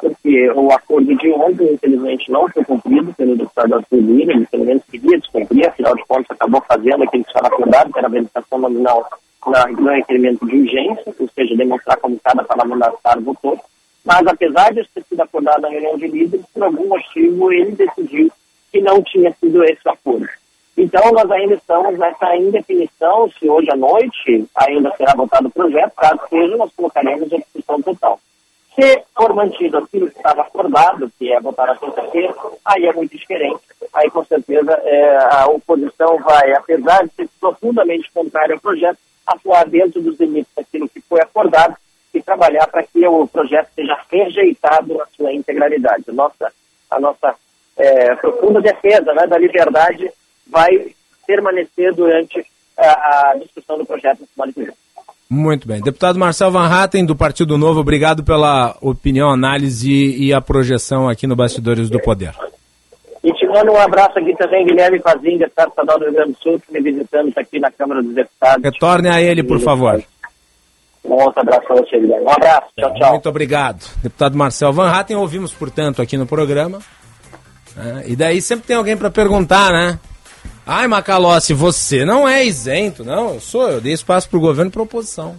Speaker 27: Porque o acordo de ontem, infelizmente, não foi cumprido pelo deputado Arthur ele pelo menos queria descumprir, afinal de contas acabou fazendo aquilo que estava acordado, que era a verificação nominal na, no requerimento de urgência, ou seja, demonstrar como cada parlamentar votou. Mas apesar de ter sido acordado na reunião de líderes, por algum motivo ele decidiu que não tinha sido esse acordo. Então, nós ainda estamos nessa indefinição se hoje à noite ainda será votado o projeto. Caso seja, nós colocaremos a discussão total. Se for mantido aquilo que estava acordado, que é votar na terça-feira, aí é muito diferente. Aí, com certeza, é, a oposição vai, apesar de ser profundamente contrária ao projeto, atuar dentro dos limites daquilo que foi acordado e trabalhar para que o projeto seja rejeitado na sua integralidade. A nossa, a nossa é, profunda defesa né, da liberdade vai permanecer durante a, a discussão do projeto na semana que vem.
Speaker 3: Muito bem. Deputado Marcel Van Hatten, do Partido Novo, obrigado pela opinião, análise e a projeção aqui no Bastidores do Poder.
Speaker 27: Te Manda um abraço aqui também, Guilherme Fazinga, Estadual do Rio Grande do Sul, que me visitando, está aqui na Câmara dos Deputados.
Speaker 3: Retorne a ele, por favor.
Speaker 27: Um outro abraço para você, Guilherme. Um abraço, tchau, tchau.
Speaker 3: Muito obrigado. Deputado Marcel Van Hatten, ouvimos, portanto, aqui no programa. né? E daí sempre tem alguém para perguntar, né? Ai, Macalossi, você não é isento. Não, eu sou, eu dei espaço pro governo e pra oposição.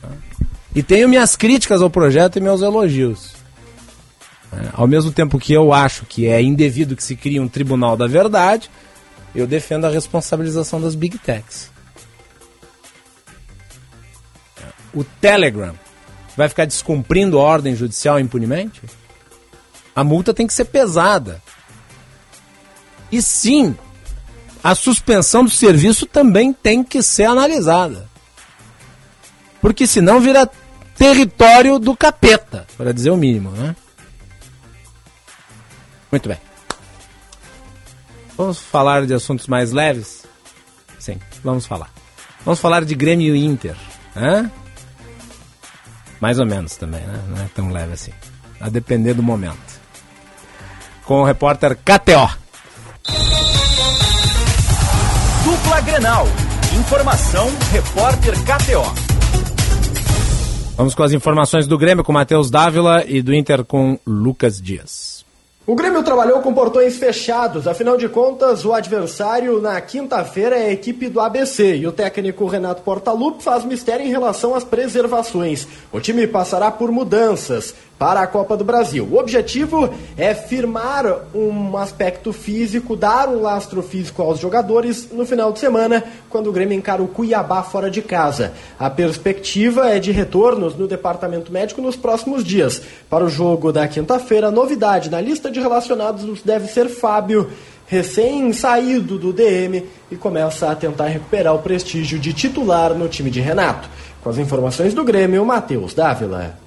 Speaker 3: Tá? E tenho minhas críticas ao projeto e meus elogios. É, Ao mesmo tempo que eu acho que é indevido que se crie um tribunal da verdade, eu defendo a responsabilização das big techs. O Telegram vai ficar descumprindo ordem judicial impunemente? A multa tem que ser pesada. E sim, a suspensão do serviço também tem que ser analisada. Porque senão vira território do capeta, para dizer o mínimo, né? Muito bem. Vamos falar de assuntos mais leves? Sim, vamos falar. Vamos falar de Grêmio e Inter. Hã? Mais ou menos também, né? Não é tão leve assim. A depender do momento. Com o repórter KTO.
Speaker 9: Dupla Grenal. Informação, repórter KTO.
Speaker 3: Vamos com as informações do Grêmio com Matheus Dávila e do Inter com Lucas Dias.
Speaker 37: O Grêmio trabalhou com portões fechados, afinal de contas, o adversário na quinta-feira é a equipe do ABC e o técnico Renato Portaluppi faz mistério em relação às preservações. O time passará por mudanças para a Copa do Brasil. O objetivo é firmar um aspecto físico, dar um lastro físico aos jogadores no final de semana, quando o Grêmio encara o Cuiabá fora de casa. A perspectiva é de retornos no departamento médico nos próximos dias. Para o jogo da quinta-feira, novidade na lista de relacionados deve ser Fábio, recém-saído do DM e começa a tentar recuperar o prestígio de titular no time de Renato. Com as informações do Grêmio, Matheus Dávila.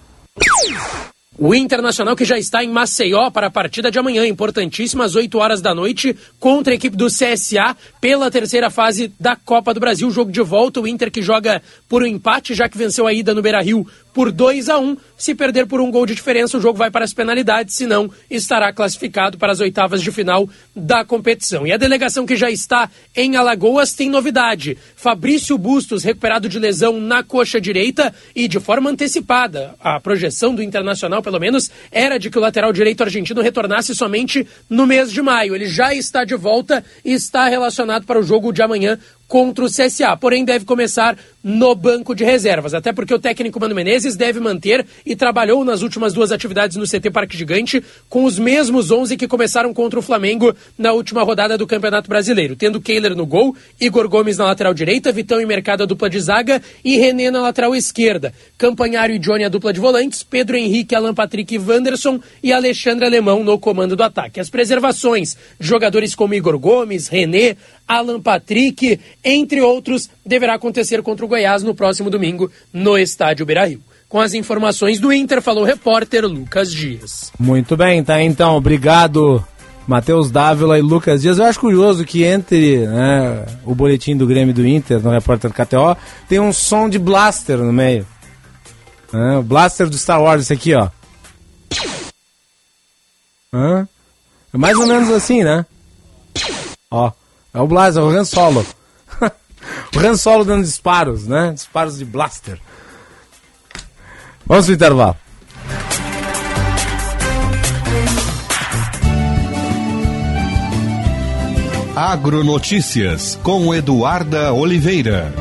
Speaker 38: O Internacional que já está em Maceió para a partida de amanhã, importantíssima, às 8 horas da noite, contra a equipe do CSA pela terceira fase da Copa do Brasil. Jogo de volta, o Inter que joga por um empate, já que venceu a ida no Beira Rio por 2 a 1 Se perder por um gol de diferença, o jogo vai para as penalidades, senão estará classificado para as oitavas de final da competição. E a delegação que já está em Alagoas tem novidade. Fabrício Bustos, recuperado de lesão na coxa direita e de forma antecipada. A projeção do Internacional, pelo menos, era de que o lateral direito argentino retornasse somente no mês de maio. Ele já está de volta e está relacionado para o jogo de amanhã contra o CSA, porém deve começar no banco de reservas, até porque o técnico Mano Menezes deve manter e trabalhou nas últimas duas atividades no CT Parque Gigante com os mesmos 11 que começaram contra o Flamengo na última rodada do Campeonato Brasileiro, tendo Kehler no gol, Igor Gomes na lateral direita, Vitão e Mercado a dupla de zaga e René na lateral esquerda, Campanhário e Johnny a dupla de volantes, Pedro Henrique, Alan Patrick e Wanderson e Alexandre Alemão no comando do ataque. As preservações jogadores como Igor Gomes, René, Alan Patrick, entre outros, deverá acontecer contra o Goiás no próximo domingo no estádio Beira-Rio. Com as informações do Inter, falou o repórter Lucas Dias.
Speaker 3: Muito bem, tá então. Obrigado, Matheus Dávila e Lucas Dias. Eu acho curioso que entre né, o boletim do Grêmio do Inter, no repórter KTO, tem um som de blaster no meio. Né, o blaster do Star Wars, esse aqui, ó. É mais ou menos assim, né? Ó, é o blaster, é o Han Solo. o Han Solo dando disparos, né? Disparos de blaster. Vamos pro intervalo.
Speaker 26: Agronotícias com Eduarda Oliveira.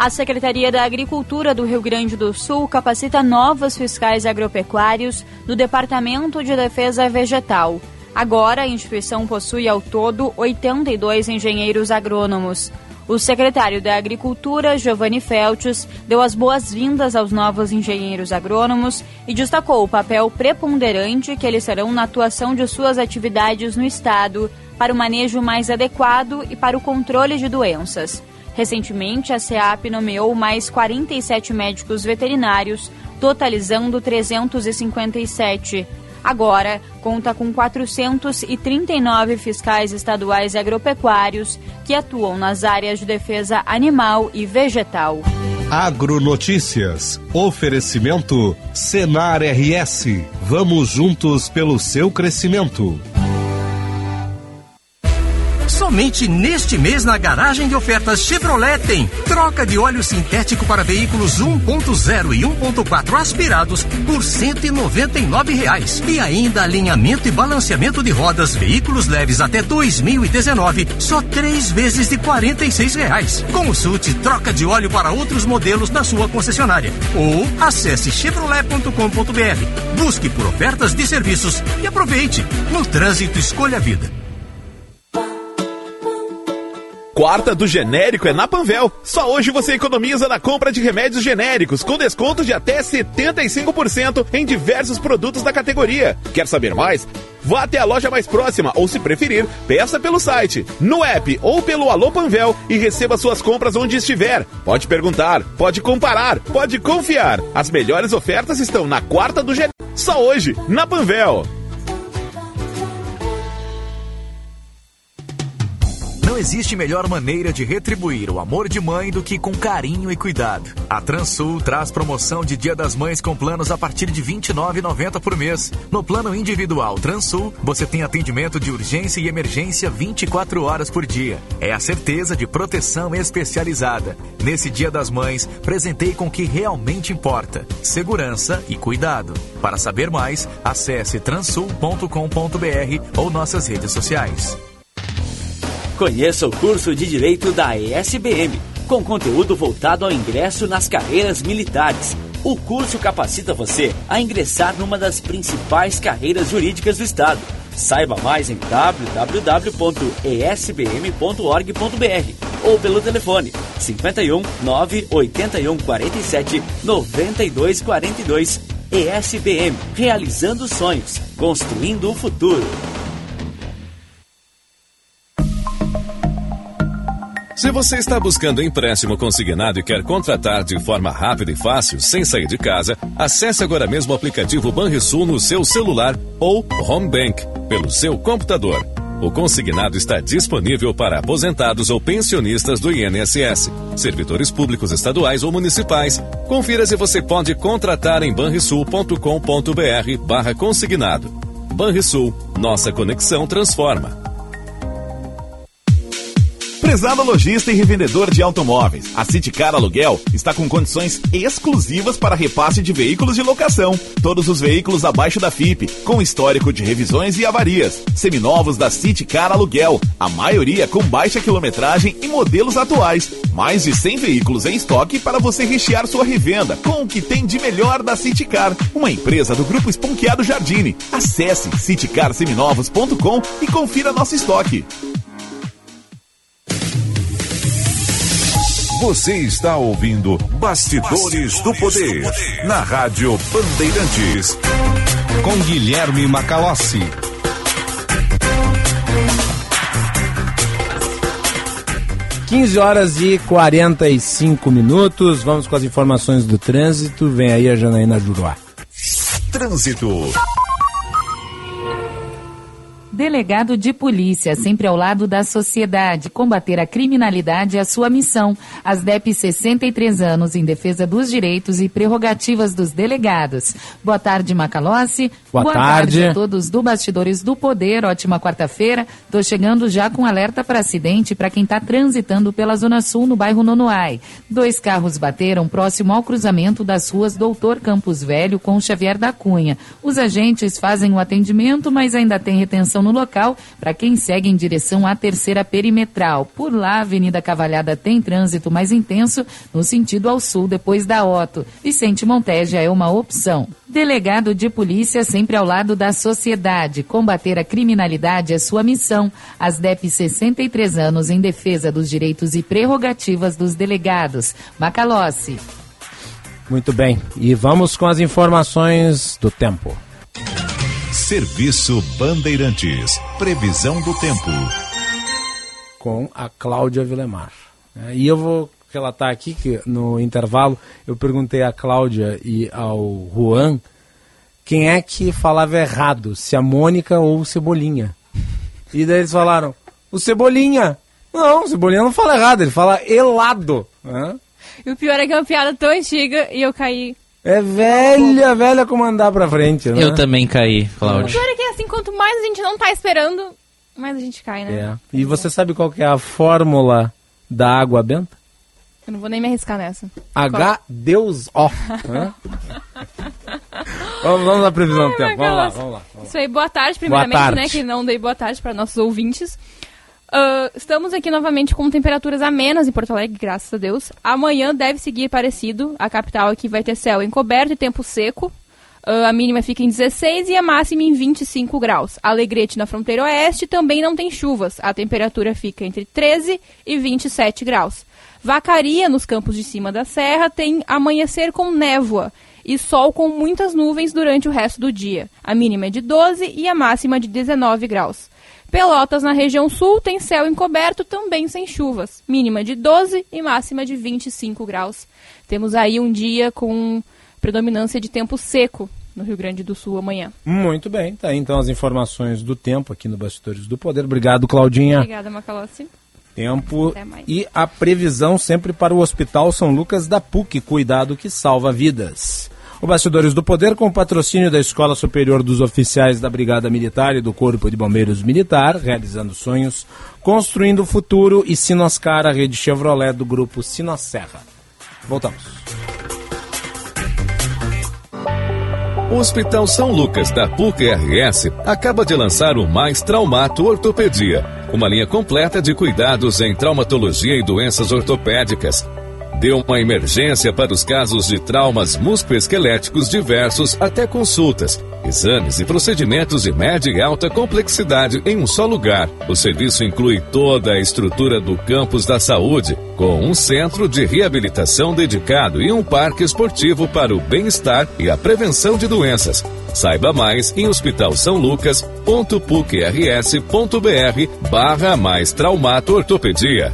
Speaker 17: A Secretaria da Agricultura do Rio Grande do Sul capacita novos fiscais agropecuários do Departamento de Defesa Vegetal. Agora, a instituição possui ao todo 82 engenheiros agrônomos. O secretário da Agricultura, Giovanni Feltes, deu as boas-vindas aos novos engenheiros agrônomos e destacou o papel preponderante que eles terão na atuação de suas atividades no Estado para o manejo mais adequado e para o controle de doenças. Recentemente, a SEAP nomeou mais 47 médicos veterinários, totalizando 357. Agora, conta com 439 fiscais estaduais agropecuários que atuam nas áreas de defesa animal e vegetal.
Speaker 26: Agronotícias. Oferecimento Senar RS. Vamos juntos pelo seu crescimento.
Speaker 39: Somente neste mês na garagem de ofertas Chevrolet tem troca de óleo sintético para veículos 1.0 e 1.4 aspirados por 199 reais. E ainda alinhamento e balanceamento de rodas veículos leves até 2019, só três vezes de 46 reais. Consulte troca de óleo para outros modelos na sua concessionária ou acesse chevrolet.com.br. Busque por ofertas de serviços e aproveite. No trânsito, escolha a vida.
Speaker 8: Quarta do genérico é na Panvel. Só hoje você economiza na compra de remédios genéricos, com desconto de até 75% em diversos produtos da categoria. Quer saber mais? Vá até a loja mais próxima ou, se preferir, peça pelo site, no app ou pelo Alô Panvel e receba suas compras onde estiver. Pode perguntar, pode comparar, pode confiar. As melhores ofertas estão na quarta do genérico. Só hoje, na Panvel.
Speaker 9: Não existe melhor maneira de retribuir o amor de mãe do que com carinho e cuidado. A Transul traz promoção de Dia das Mães com planos a partir de R$ 29,90 por mês. No plano individual Transul, você tem atendimento de urgência e emergência 24 horas por dia. É a certeza de proteção especializada. Nesse Dia das Mães, presentei com o que realmente importa: segurança e cuidado. Para saber mais, acesse transul.com.br ou nossas redes sociais.
Speaker 7: Conheça o curso de Direito da ESBM, com conteúdo voltado ao ingresso nas carreiras militares. O curso capacita você a ingressar numa das principais carreiras jurídicas do Estado. Saiba mais em www.esbm.org.br ou pelo telefone 51 981 47 92 42. ESBM, realizando sonhos, construindo o futuro.
Speaker 10: Se você está buscando empréstimo consignado e quer contratar de forma rápida e fácil, sem sair de casa, acesse agora mesmo o aplicativo Banrisul no seu celular ou Home Bank pelo seu computador. O consignado está disponível para aposentados ou pensionistas do INSS, servidores públicos estaduais ou municipais. Confira se você pode contratar em banrisul.com.br barra consignado. Banrisul, nossa conexão transforma.
Speaker 8: Prezado lojista e revendedor de automóveis, a Citicar Aluguel está com condições exclusivas para repasse de veículos de locação. Todos os veículos abaixo da FIP, com histórico de revisões e avarias. Seminovos da Citicar Aluguel, a maioria com baixa quilometragem e modelos atuais. Mais de 100 veículos em estoque para você rechear sua revenda com o que tem de melhor da Citicar, uma empresa do Grupo Esponqueado Jardine. Acesse citicarseminovos.com e confira nosso estoque.
Speaker 5: Você está ouvindo Bastidores, do, Poder, na Rádio Bandeirantes. Com Guilherme Macalossi.
Speaker 3: Quinze horas e 45 minutos. Vamos com as informações do trânsito. Vem aí a Janaína Juruá.
Speaker 5: Trânsito.
Speaker 40: Delegado de polícia, sempre ao lado da sociedade. Combater a criminalidade é a sua missão. As DEP 63 anos em defesa dos direitos e prerrogativas dos delegados. Boa tarde, Macalossi.
Speaker 3: Boa, Boa tarde.
Speaker 40: tarde. a todos do Bastidores do Poder. Ótima quarta-feira. Tô chegando já com alerta para acidente para quem está transitando pela Zona Sul, no bairro Nonoai. Dois carros bateram próximo ao cruzamento das ruas Doutor Campos Velho com Xavier da Cunha. Os agentes fazem o atendimento, mas ainda tem retenção no local para quem segue em direção à terceira perimetral. Por lá, a Avenida Cavalhada tem trânsito mais intenso no sentido ao sul depois da Otto. Vicente Monteja é uma opção. Delegado de polícia sempre ao lado da sociedade. Combater a criminalidade é sua missão. As DEP 63 anos em defesa dos direitos e prerrogativas dos delegados. Macalossi.
Speaker 3: Muito bem. E vamos com as informações do tempo.
Speaker 5: Serviço Bandeirantes. Previsão do tempo.
Speaker 3: Com a Cláudia Vilemar. E eu vou relatar aqui que no intervalo eu perguntei a Cláudia e ao Juan quem é que falava errado, se a Mônica ou o Cebolinha. E daí eles falaram, o Cebolinha. Não, o Cebolinha não fala errado, ele fala helado.
Speaker 41: E o pior é que é uma piada tão antiga e eu caí
Speaker 3: é velha, velha como andar pra frente, né?
Speaker 16: Eu também caí, Cláudio.
Speaker 41: O pior é que assim, quanto mais a gente não tá esperando, Mas a gente cai, né?
Speaker 3: É. E você sabe qual que é a fórmula da água benta?
Speaker 41: Eu não vou nem me arriscar nessa.
Speaker 3: H Deus ó. Hã? vamos, vamos na previsão do tempo. Vamos lá, vamos lá. vamos lá.
Speaker 41: Isso aí, boa tarde, primeiramente,
Speaker 3: tarde.
Speaker 41: né? Que não dei boa tarde para nossos ouvintes. Ah, estamos aqui novamente com temperaturas amenas em Porto Alegre, graças a Deus. Amanhã deve seguir parecido. A capital aqui vai ter céu encoberto e tempo seco. Ah, a mínima fica em 16 e a máxima em 25 graus. Alegrete, na fronteira oeste, também não tem chuvas. A temperatura fica entre 13 e 27 graus. Vacaria, nos campos de cima da serra, tem amanhecer com névoa e sol com muitas nuvens durante o resto do dia. A mínima é de 12 e a máxima de 19 graus. Pelotas, na região sul, tem céu encoberto, também sem chuvas. Mínima de 12 e máxima de 25 graus. Temos aí um dia com predominância de tempo seco no Rio Grande do Sul amanhã.
Speaker 3: Muito bem, tá aí então as informações do tempo aqui no Bastidores do Poder. Obrigado, Claudinha.
Speaker 41: Obrigada, Macalossi.
Speaker 3: Tempo e a previsão sempre para o Hospital São Lucas da PUC, cuidado que salva vidas. O Bastidores do Poder com o patrocínio da Escola Superior dos Oficiais da Brigada Militar e do Corpo de Bombeiros Militar, realizando sonhos, construindo o futuro e Sinoscar, a rede Chevrolet do grupo Sinosserra. Voltamos.
Speaker 10: O Hospital São Lucas da PUC-RS acaba de lançar o Mais Traumato Ortopedia, uma linha completa de cuidados em traumatologia e doenças ortopédicas. Deu uma emergência para os casos de traumas musculoesqueléticos diversos até consultas, exames e procedimentos de média e alta complexidade em um só lugar. O serviço inclui toda a estrutura do campus da saúde, com um centro de reabilitação dedicado e um parque esportivo para o bem-estar e a prevenção de doenças. Saiba mais em hospitalsaulucas.pucrs.br barra mais traumato ortopedia.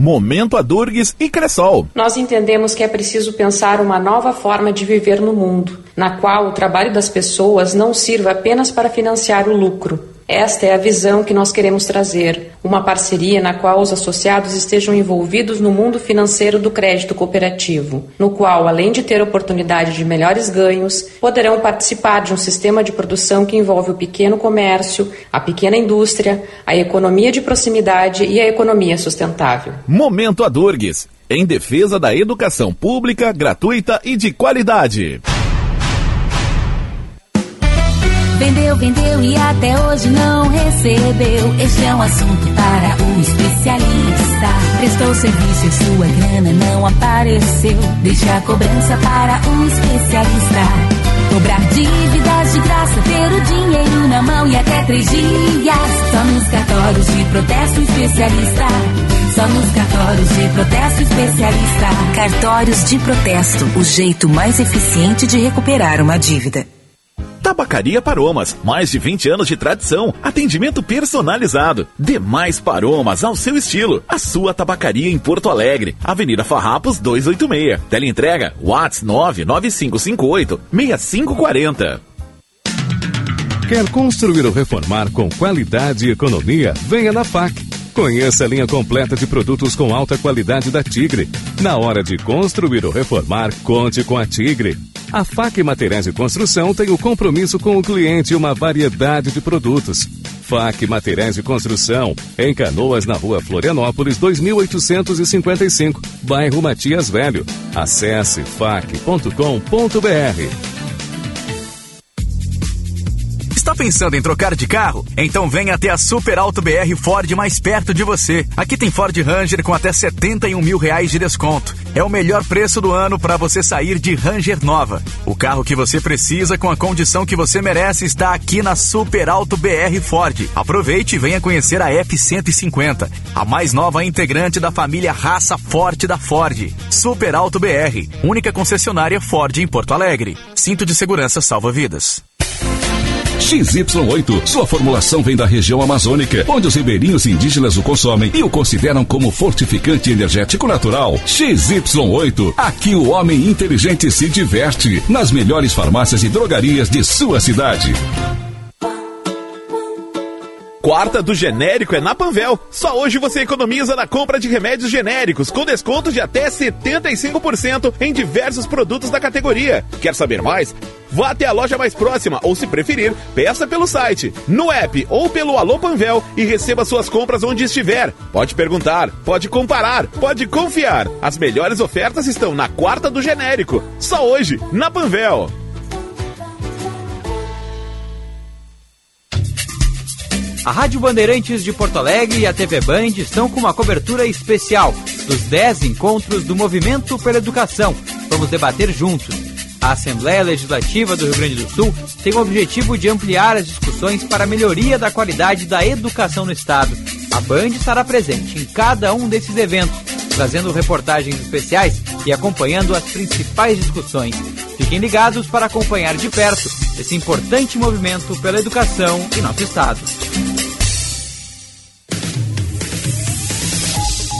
Speaker 8: Momento Adurgues e Cressol.
Speaker 42: Nós entendemos que é preciso pensar uma nova forma de viver no mundo, na qual o trabalho das pessoas não sirva apenas para financiar o lucro. Esta é a visão que nós queremos trazer, uma parceria na qual os associados estejam envolvidos no mundo financeiro do crédito cooperativo, no qual, além de ter oportunidade de melhores ganhos, poderão participar de um sistema de produção que envolve o pequeno comércio, a pequena indústria, a economia de proximidade e a economia sustentável.
Speaker 8: Momento Adurgues. Em defesa da educação pública, gratuita e de qualidade.
Speaker 22: Vendeu, vendeu e até hoje não recebeu. Este é um assunto para o especialista. Prestou serviço e sua grana não apareceu. Deixa a cobrança para o especialista. Cobrar dívidas de graça, ter o dinheiro na mão e até três dias. Só nos cartórios de protesto especialista. Só nos cartórios de protesto especialista.
Speaker 43: Cartórios de protesto, o jeito mais eficiente de recuperar uma dívida.
Speaker 8: Tabacaria Paromas, mais de 20 anos de tradição, atendimento personalizado. Demais Paromas ao seu estilo. A sua tabacaria em Porto Alegre, Avenida Farrapos 286. Teleentrega Whats 99558 6540.
Speaker 10: Quer construir ou reformar com qualidade e economia? Venha na FAC. Conheça a linha completa de produtos com alta qualidade da Tigre. Na hora de construir ou reformar, conte com a Tigre. A FAC Materiais de Construção tem o compromisso com o cliente e uma variedade de produtos. FAC Materiais de Construção, em Canoas, na rua Florianópolis, 2855, bairro Matias Velho. Acesse fac.com.br.
Speaker 9: Está pensando em trocar de carro? Então venha até a Super Alto BR Ford mais perto de você. Aqui tem Ford Ranger com até 71 mil reais de desconto. É o melhor preço do ano para você sair de Ranger nova. O carro que você precisa com a condição que você merece está aqui na Super Alto BR Ford. Aproveite e venha conhecer a F150, a mais nova integrante da família raça forte da Ford. Super Alto BR, única concessionária Ford em Porto Alegre. Cinto de segurança salva vidas.
Speaker 26: XY8. Sua formulação vem da região amazônica, onde os ribeirinhos indígenas o consomem e o consideram como fortificante energético natural. XY8. Aqui o homem inteligente se diverte. Nas melhores farmácias e drogarias de sua cidade.
Speaker 8: Quarta do genérico é na Panvel. Só hoje você economiza na compra de remédios genéricos, com desconto de até 75% em diversos produtos da categoria. Quer saber mais? Vá até a loja mais próxima ou, se preferir, peça pelo site, no app ou pelo Alô Panvel e receba suas compras onde estiver. Pode perguntar, pode comparar, pode confiar. As melhores ofertas estão na quarta do genérico. Só hoje, na Panvel.
Speaker 11: A Rádio Bandeirantes de Porto Alegre e a TV Band estão com uma cobertura especial dos 10 encontros do Movimento pela Educação. Vamos debater juntos. A Assembleia Legislativa do Rio Grande do Sul tem o objetivo de ampliar as discussões para a melhoria da qualidade da educação no Estado. A Band estará presente em cada um desses eventos, trazendo reportagens especiais e acompanhando as principais discussões. Fiquem ligados para acompanhar de perto esse importante movimento pela educação em nosso Estado.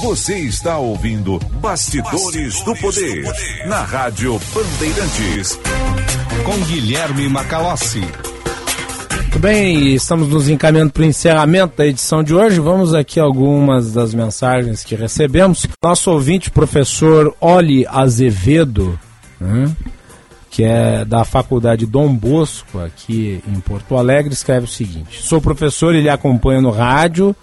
Speaker 5: Você está ouvindo Bastidores, do, Poder, na Rádio Bandeirantes. Com Guilherme Macalossi.
Speaker 3: Muito bem, estamos nos encaminhando para o encerramento da edição de hoje. Vamos aqui algumas das mensagens que recebemos. Nosso ouvinte, professor Oli Azevedo, né, que é da Faculdade Dom Bosco, aqui em Porto Alegre, escreve o seguinte: Sou professor e lhe acompanho no rádio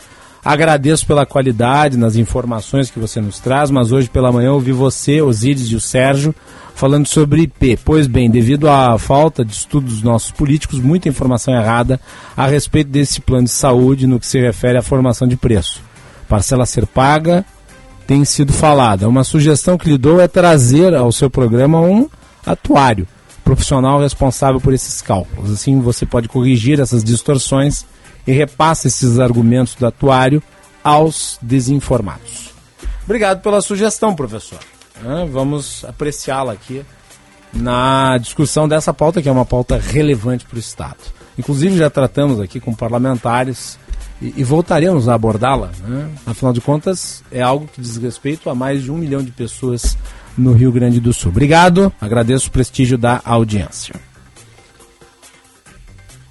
Speaker 3: Agradeço pela qualidade nas informações que você nos traz, mas hoje pela manhã ouvi você, Osíris e o Sérgio falando sobre IP. Pois bem, devido à falta de estudo dos nossos políticos, muita informação errada a respeito desse plano de saúde no que se refere à formação de preço. Parcela a ser paga tem sido falada. Uma sugestão que lhe dou é trazer ao seu programa um atuário profissional responsável por esses cálculos. Assim você pode corrigir essas distorções e repassa esses argumentos do atuário aos desinformados. Obrigado pela sugestão, professor. Vamos apreciá-la aqui na discussão dessa pauta, que é uma pauta relevante para o Estado. Inclusive, já tratamos aqui com parlamentares e, e voltaremos a abordá-la. Né? Afinal de contas, é algo que diz respeito a mais de um milhão de pessoas no Rio Grande do Sul. Obrigado, agradeço o prestígio da audiência.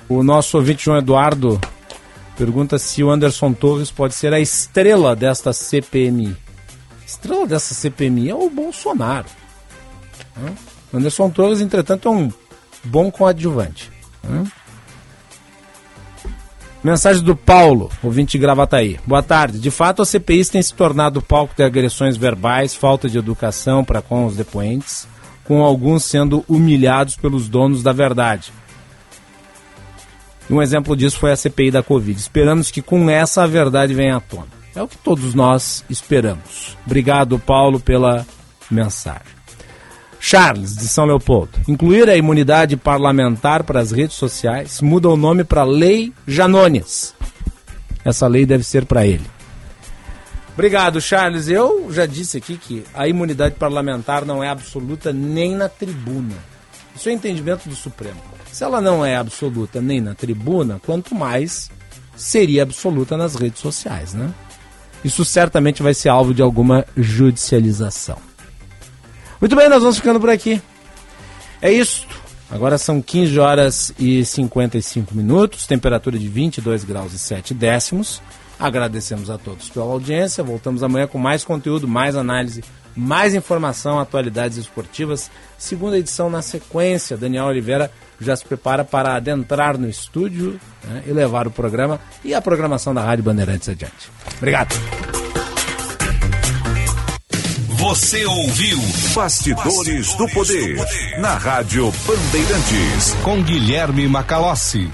Speaker 3: O nosso ouvinte João Eduardo Pergunta se o Anderson Torres pode ser a estrela desta CPMI. Estrela dessa CPMI é o Bolsonaro. O Anderson Torres, entretanto, é um bom coadjuvante. Mensagem do Paulo, ouvinte Gravataí. Boa tarde. De fato, a CPI tem se tornado palco de agressões verbais, falta de educação para com os depoentes, com alguns sendo humilhados pelos donos da verdade. Um exemplo disso foi a CPI da Covid. Esperamos que com essa a verdade venha à tona. É o que todos nós esperamos. Obrigado, Paulo, pela mensagem. Charles, de São Leopoldo. Incluir a imunidade parlamentar para as redes sociais muda o nome para Lei Janones. Essa lei deve ser para ele. Obrigado, Charles. Eu já disse aqui que a imunidade parlamentar não é absoluta nem na tribuna. Isso é entendimento do Supremo. Se ela não é absoluta nem na tribuna, quanto mais seria absoluta nas redes sociais, né? Isso certamente vai ser alvo de alguma judicialização. Muito bem, nós vamos ficando por aqui. É isso. Agora são 15 horas e 55 minutos, temperatura de 22 graus e 7 décimos. Agradecemos a todos pela audiência. Voltamos amanhã com mais conteúdo, mais análise, mais informação, atualidades esportivas. Segunda edição na sequência. Daniel Oliveira já se prepara para adentrar no estúdio né, e levar o programa e a programação da Rádio Bandeirantes adiante. Obrigado.
Speaker 5: Você ouviu Bastidores, Bastidores do, poder, do Poder na Rádio Bandeirantes com Guilherme Macalossi.